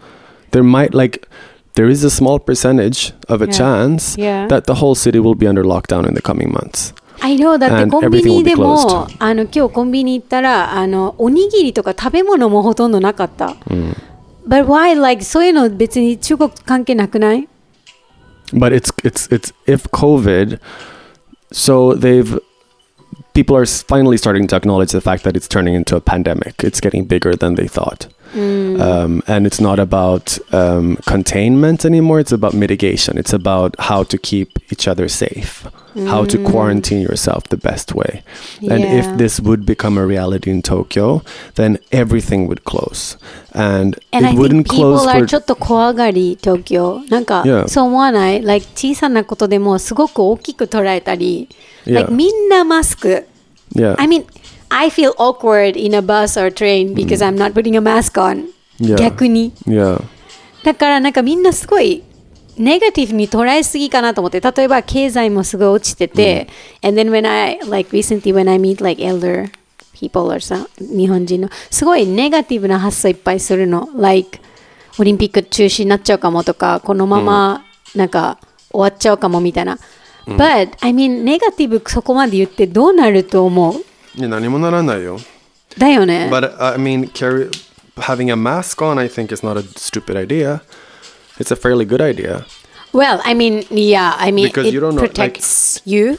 There might like there is a small percentage of a Yeah. chance yeah that the whole city will be under lockdown in the coming months. I know だって And コンビ everything will ニ be でも closed. あの今日コンビニ行ったらあのおにぎりとか食べ物もほとんどなかった。 But why like そういうの別に中国関係なくない But it's it's it's if COVID, so they've people are s- finally starting to acknowledge the fact that it's turning into a pandemic. It's getting bigger than they thought, um, and it's not about um, containment anymore. It's about mitigation. It's about how to keep each other safe, how to quarantine yourself the best way. And Yeah. if this would become a reality in Tokyo, then everything would close, and, And I it think wouldn't people close are for ちょっと怖がり東京なんか Yeah. そう思わない like 小さなことでもすごく大きく捉えたり、 Yeah. like みんなマスク yeah. I mean I feel awkward in a bus or train because I'm not putting a mask on、Yeah. 逆に yeah. だからなんかみんなすごいネガティブに捉えすぎかなと思って例えば経済もすごい落ちてて、and then when I like recently when I meet like elder people or some 日本人のすごいネガティブな発想いっぱいするの like オリンピック中止になっちゃうかもとかこのままなんか終わっちゃうかもみたいな、but I mean ネガティブそこまで言ってどうなると思うだよね But uh, I mean, carry, having a mask on, I think, is not a stupid idea. It's a fairly good idea. well I mean yeah I mean Because it you don't know, like- protects you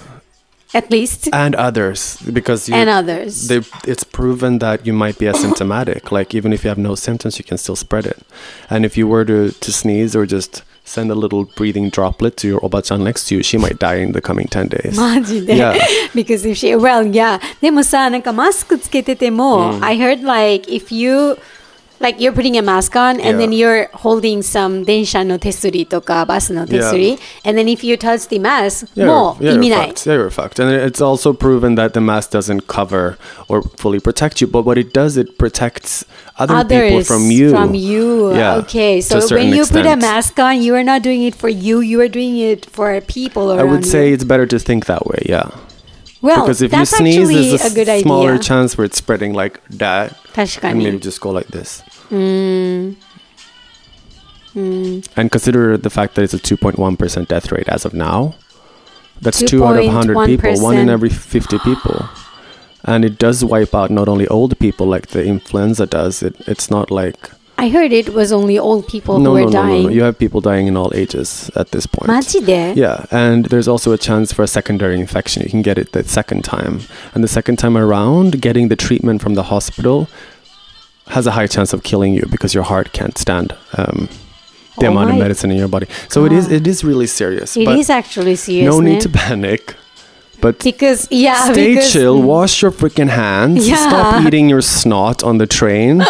at least And others, because you, and others they, it's proven that you might be asymptomatic. Like, even if you have no symptoms, you can still spread it. And if you were to, to sneeze or just send a little breathing droplet to your obachan next to you, she might die in the coming 10 days. マジで Yeah. [LAUGHS] because if she well yeah でもさなんかマスクつけてても、I heard like if you like you're putting a mask on and then Yeah. you're holding some 電車の手すりとかバスの手すり、and then if you touch the mask Yeah, も you're, う yeah, 意味 you're ない fucked. Yeah, you're fucked. And it's also proven that the mask doesn't cover or fully protect you, but what it does, it protects other people others from you. from you. Yeah, okay to a so when certain you put a extent. mask on you are not doing it for you you are doing it for people around I would say you. it's better to think that way, yeah. well because if you that's sneeze, actually there's a, a good s- smaller idea chance where it's spreading like that. 確か And に maybe just go like this. うーん And consider the fact that it's a 2.1% death rate as of now. That's two out of 100 people, one in 2.1%. every 50 people. And it does wipe out not only old people like the influenza does, it, it's not like. I heard it was only old people no, who no, were no, no, dying no. You have people dying in all ages at this point. マジで Yeah, and there's also a chance for a secondary infection. You can get it the second time. And the second time around, getting the treatment from the hospital has a high chance of killing you because your heart can't stand um, the amount of medicine in your body. So it is God. it is really serious. It but is actually serious no ね need to panic. But because yeah stay because, chill, wash your freaking hands, Yeah. stop [LAUGHS] eating your snot on the train.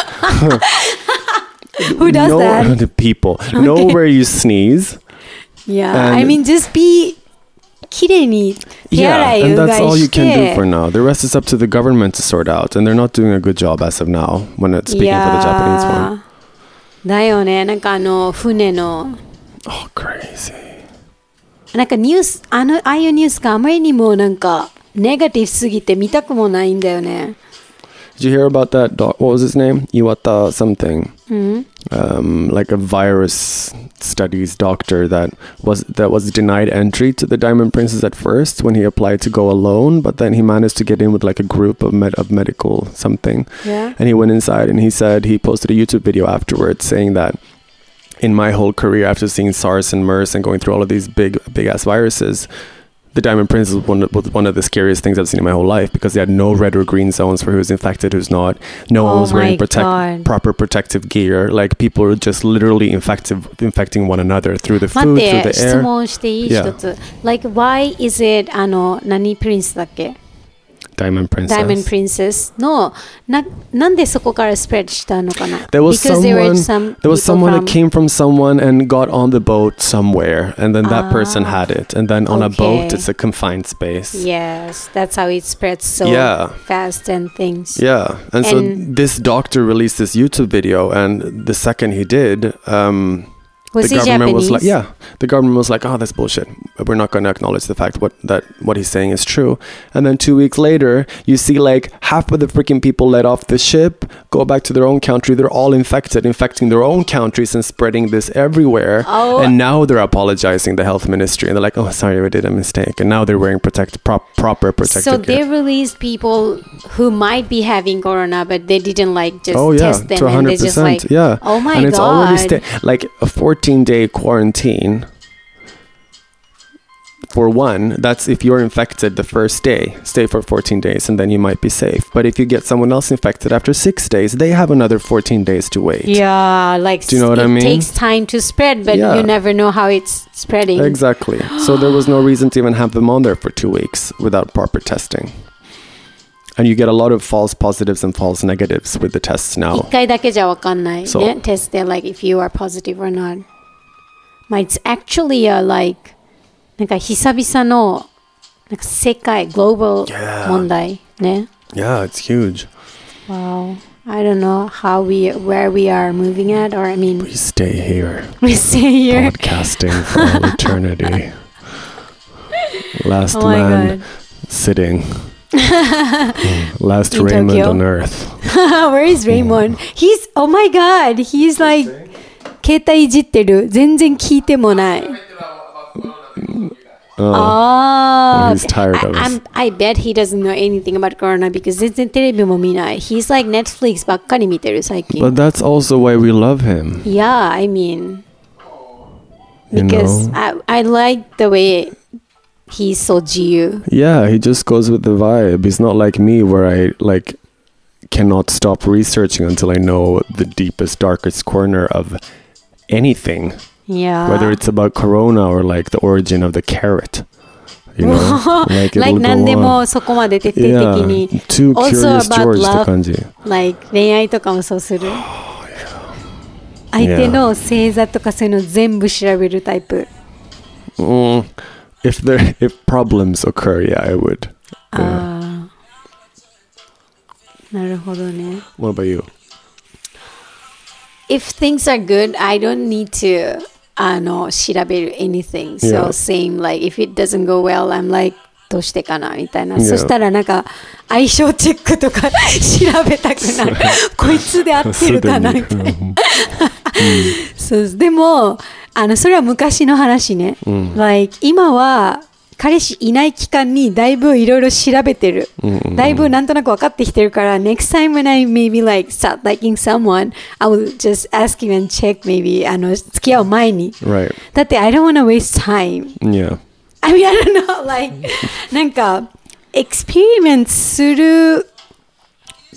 Who does [LAUGHS] know, that? The people. Know where you sneeze. yeah I mean just be 綺麗に手洗い and う that's が all い you し can do て for now. The rest is up to the government to sort out, and they're not doing a good job as of now when it's speaking for the Japanese one. だよねなんかあの船の Oh, crazy. なんかニュースあのああいうニュースがあまりにもなんかネガティブすぎて見たくもないんだよね Did you hear about that? Doc- what was his name? Iwata something. Um, like a virus studies doctor that was that was denied entry to the Diamond Princess at first when he applied to go alone, but then he managed to get in with like a group of med- of medical something. Yeah. And he went inside and he said he posted a YouTube video afterwards saying that in my whole career after seeing SARS and MERS and going through all of these big big ass viruses, the Diamond Prince was one, of, was one of the scariest things I've seen in my whole life because they had no red or green zones for who's infected, who's not. No one Oh was wearing my protect, God. proper protective gear. Like people were just literally infective, infecting one another through the 待 food, っ through て the 質 air. 問していい Yeah. 一つ like why is it あの何プリンスだっけ Diamond Princess. Diamond Princess のななんでそこからスプレッドしたのかな There was Because there were someone. some there was people someone from- that came from someone and got on the boat somewhere, and then that person had it, and then on a boat, Ah. Okay. it's a confined space. Yes, that's how it spreads so Yeah. fast and things. Yeah, and, so And- this doctor released this YouTube video, and the second he did, um, was the he government Japanese? was like, "Yeah." The government was like, "Oh, that's bullshit. We're not going to acknowledge the fact what that what he's saying is true." And then two weeks later, you see like half of the freaking people let off the ship, go back to their own country. They're all infected, infecting their own countries and spreading this everywhere. Oh. And now they're apologizing the health ministry, and they're like, "Oh, sorry, we did a mistake." And now they're wearing protect prop, proper protective So gear. they released people who might be having corona, but they didn't like just oh yeah, test them, and they 100%. just like, yeah. oh my god. and it's god, already sta- like a 14 14 day quarantine for one, that's if you're infected the first day, stay for 14 days and then you might be safe. But if you get someone else infected after six days, they have another 14 days to wait. Yeah, like, do you know what I mean? It takes time to spread, but yeah. you never know how it's spreading. Exactly. so there was no reason to even have them on there for two weeks without proper testing. And you get a lot of false positives and false negatives with the tests now. So, test, like if you are positive or not. まあ it's actually a like なんか久々のなんか世界 global Yeah. 問題ね。 yeah it's huge Wow. I don't know how we where we are moving at or I mean we stay here we stay here. podcasting for [LAUGHS] all eternity last Oh my man god. sitting. Mm, [LAUGHS] Last In Raymond Tokyo. on earth. [LAUGHS] Where is Raymond? He's oh my god, he's like 携帯いじってる。全然聞いてもない。 Oh, Oh, he's tired of us. I'm, I bet he doesn't know anything about Corona because 全然テレビも見ない。He's like Netflix ばっかり見てる最近。 But that's also why we love him. Yeah, I mean, You because know? I, I like the way he's so 自由。 Yeah, he just goes with the vibe. He's not like me where I like cannot stop researching until I know the deepest, darkest corner of anything. Yeah. Whether it's about corona or like the origin of the carrot. You know? [LAUGHS] like it'll like go 何で on. もそこまで徹底的 Yeah, に、 too Also curious about George って love. 感じ。 like 恋愛とかもそうする。相手の星座とかそういうの全部調べるタイプ。 Mm, if there if problems occur, yeah, I would. Yeah. ああ。なるほどね。 What about you? If things are good, I don't need to あの調べる anything. So Yeah. same like if it doesn't go well, I'm like どうしてかなみたいな。Yeah. そしたらなんか相性チェックとか調べたくなる。こいつで合ってるかなみたいな。そうでもあのそれは昔の話ね。like 今は彼氏いない期間にだいぶいろいろ調べてる。だいぶなんとなく分かってきてるから、next time when I maybe like start liking someone, I will just ask him and check maybe あの付き合う前に。Right. だって I don't wanna waste time. Yeah. I mean, I don't know, like なんか experiment する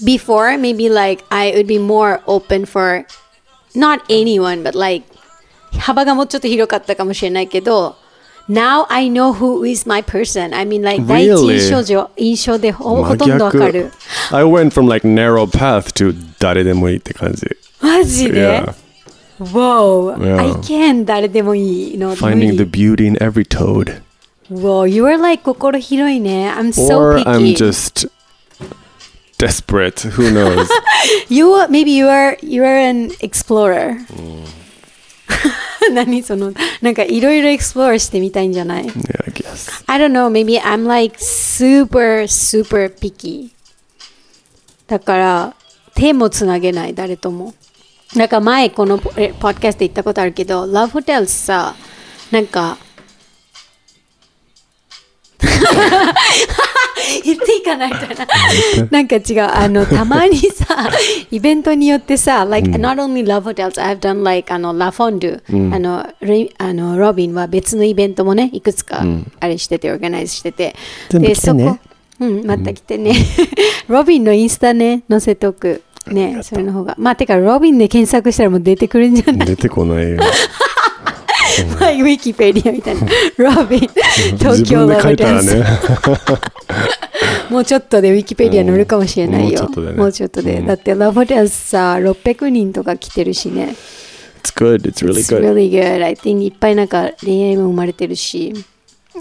before maybe like I would be more open for not anyone but like 幅がもうちょっと広かったかもしれないけど Now I know who is my person. I mean like 第一 Really? 印象上印象でほほとんどわかる。 I went from like narrow path to 誰でもいいって感じ。マジで Yeah. Wow, Yeah. I can 誰でもいいの無 Finding 理 the beauty in every toad. Wow, you are like 心広いね I'm so or picky I'm just desperate. Who knows? [LAUGHS] You are, maybe you are you are an explorer [LAUGHS] 何そのなんかいろいろ explore してみたいんじゃない？Yeah, I guess. I don't know maybe I'm like super super picky. だから手もつなげない誰とも。なんか前このポえポッドキャストで言ったことあるけど Love Hotels さなんか [LAUGHS] 言っていいかなみたいな。なんか違う。あのたまにさ [LAUGHS] イベントによってさ like、not only Love Hotels I've done like あの La Fondue、あのレあのロビンは別のイベントもねいくつかあれしてて、オーガナイズしてて。全部来てね。そこうん。また来てね、ロビンのインスタね載せておく。ねそれの方が。まあてかロビンで検索したらもう出てくるんじゃない？出てこないよ。[LAUGHS] まあウィキペディアみたいなロビン東自京分で書いたらロビンダンスね。もうちょっとでウィキペディア載るかもしれないよ。うんもうちょっとでねだってラブホテルさ、600人とか来てるしね。It's good. It's really It's good. really good. I think いっぱいなんか恋愛も生まれてるし。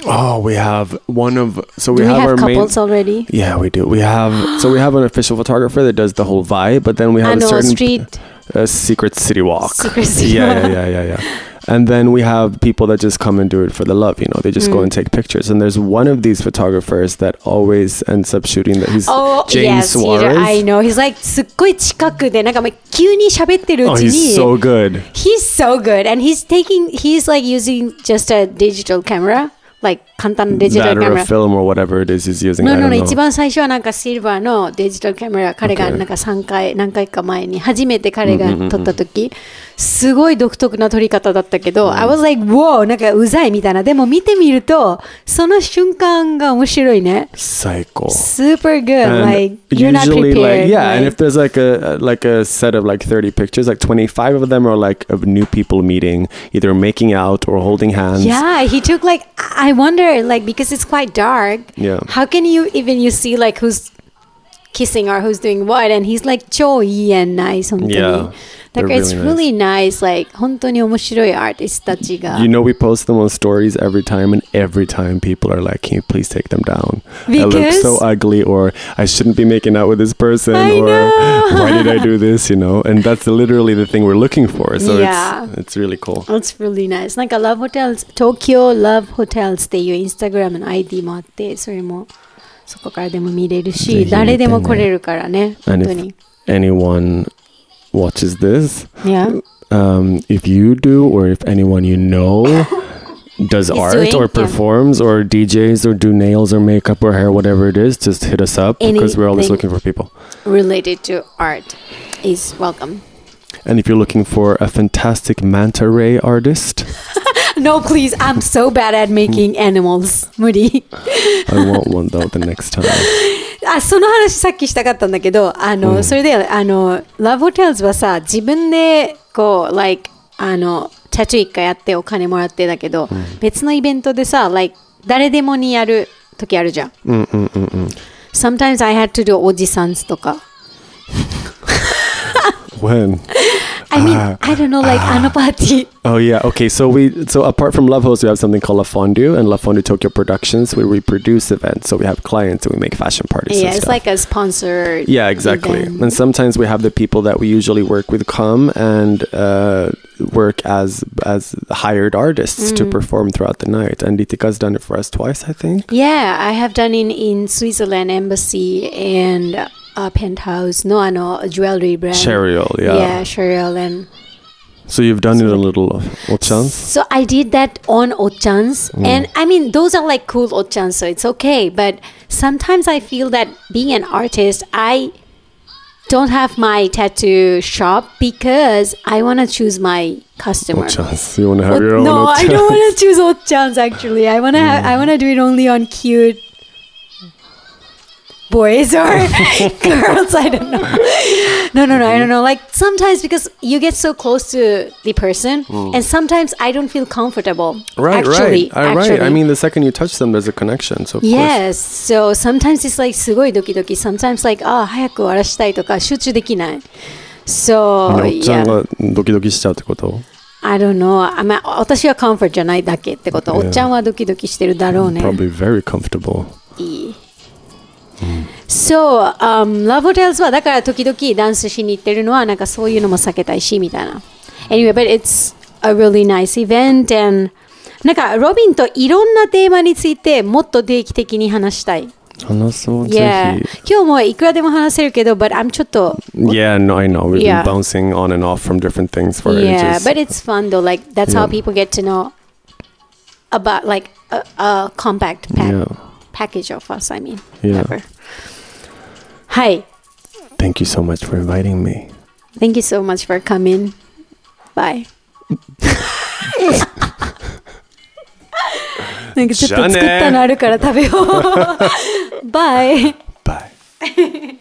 Oh, we have one of so Do we we have, have our main. couples already? Yeah, we do. We have so we have an official photographer that does the whole vibe, but then we have あ a の、certain ストリート。a secret city walk. Secret city yeah, walk. yeah, yeah, yeah, yeah. And then we have people that just come and do it for the love. You know, they just go Mm. and take pictures. And there's one of these photographers that always ends up shooting that. He's Oh, James yes, Suarez. I know. He's like すっごい近くで、なんかもう急に喋ってるう Oh, ちに。 he's so good. He's so good, and he's taking. He's like using just a digital camera, like 簡単なデジタ That ル or カメ a ラ。 film or whatever it is he's using. No, I no, don't no. know. 一番最初はなんかシルバーのデジタルカメラ、彼が Okay. なんか3回、何回か前に初めて彼が撮った時、 すごい独特な撮り方だったけど、I was like, wow, なんかうざいみたいな。でも見てみると、その瞬間が面白いね。 Psycho. Super good. And like, you're not usually, prepared. like yeah, and like- if there's like a like a set of like 30 pictures, like 25 of them are like of new people meeting, either making out or holding hands. Yeah, he took like I wonder like because it's quite dark. Yeah. How can you even you see like who's kissing or who's doing what? And he's like 超いい and nice 本当に。 Yeah, だから they're it's really really nice like 本当に面白いアーティストたちが。 You know, we post them on stories every time, and every time people are like, "Can you please take them down? I look Because- so ugly, or I shouldn't be making out with this person, I or know. why did I do this?" You know, and that's literally the thing we're looking for. So Yeah. it's it's really cool. It's really nice. なんか Love Hotels、東京 Love Hotels っていうインスタグラムの ID もあって、それも そこからでも見れるぜし、ひ見てね誰でも来れるからね、本 And 当 if に。 anyone watches this, Yeah. um, if you do, or if anyone you know [LAUGHS] does Is art doing, or yeah. performs or DJs or do nails or makeup or hair, whatever it is, just hit us up because we're always Anything. looking for people. Related to art is welcome. And if you're looking for a fantastic manta ray artist, No, please. I'm so bad at making animals. 無理。I want one though the next time. あ、その話さっきしたかったんだけど、あの、うんそれで、あの、ラブホテルズはさ、自分で、こう、like、あの、タトゥー一回やってお金もらってだけど、別のイベントでさ、like、誰でもにやる時あるじゃん。Mm, mm, mm, mm. Sometimes I had to do おじさんとか。[LAUGHS] when? I mean, ah. I don't know, like ah. Anapati. Oh yeah. Okay. So we so apart from Love Host, we have something called La Fondue and La Fondue Tokyo Productions, where we produce events. So we have clients and we make fashion parties. Yeah, it's stuff. like a sponsor. Yeah, exactly. Event. And sometimes we have the people that we usually work with come and uh, work as as hired artists mm. to perform throughout the night. And Ritika's done it for us twice, I think. Yeah, I have done it in Switzerland embassy and uh, penthouse. No, I know jewelry brand. Cheryl, yeah. Yeah, Cheryl and So you've done it a little Ochans? so I did that on Ochans, Mm. and I mean those are like cool Ochans, so it's okay. But sometimes I feel that being an artist, I don't have my tattoo shop because I want to choose my customer. Ochans. You want to have Ot- your own no, I don't want to [LAUGHS] choose Ochans actually. I want to have, I want to do it only on cute boys or [LAUGHS] [LAUGHS] girls. I don't know. No, no, no. I don't know. Like sometimes because you get so close to the person, and sometimes I don't feel comfortable. Hmm. Right, actually, right. Uh, right. I actually. mean, the second you touch them, there's a connection. So of course. Yes. So sometimes it's like すごいドキドキ。Sometimes like ああ早く終わらしたいとか集中できない。So おっちゃん yeah. がドキドキしちゃうってこと I don't know. あまあ私はコンフォートじゃないだけってこと。 Yeah. おっちゃんはドキドキしてるだろうね。 Probably very comfortable. いい。 そう、um, ラブホテルズはだから時々ダンスしに行ってるのはなんかそういうのも避けたいしみたいな。Anyway, but it's a really nice event and なんかロビンといろんなテーマについてもっと定期的に話したい。話そう、Yeah. ぜ今日もいくらでも話せるけど、but I'm ちょっと。ひ。Yeah, no, I know. We've Yeah. been bouncing on and off from different things for Yeah, ages. but it's fun though. Like that's how Yeah. people get to know about like a, a compact pack, Yeah. package of us. I mean, Yeah. whatever. はい。 Thank you so much for inviting me. Thank you so much for coming. Bye. なんかちょっと作ったのあるから食べよう。Bye. Bye. [LAUGHS]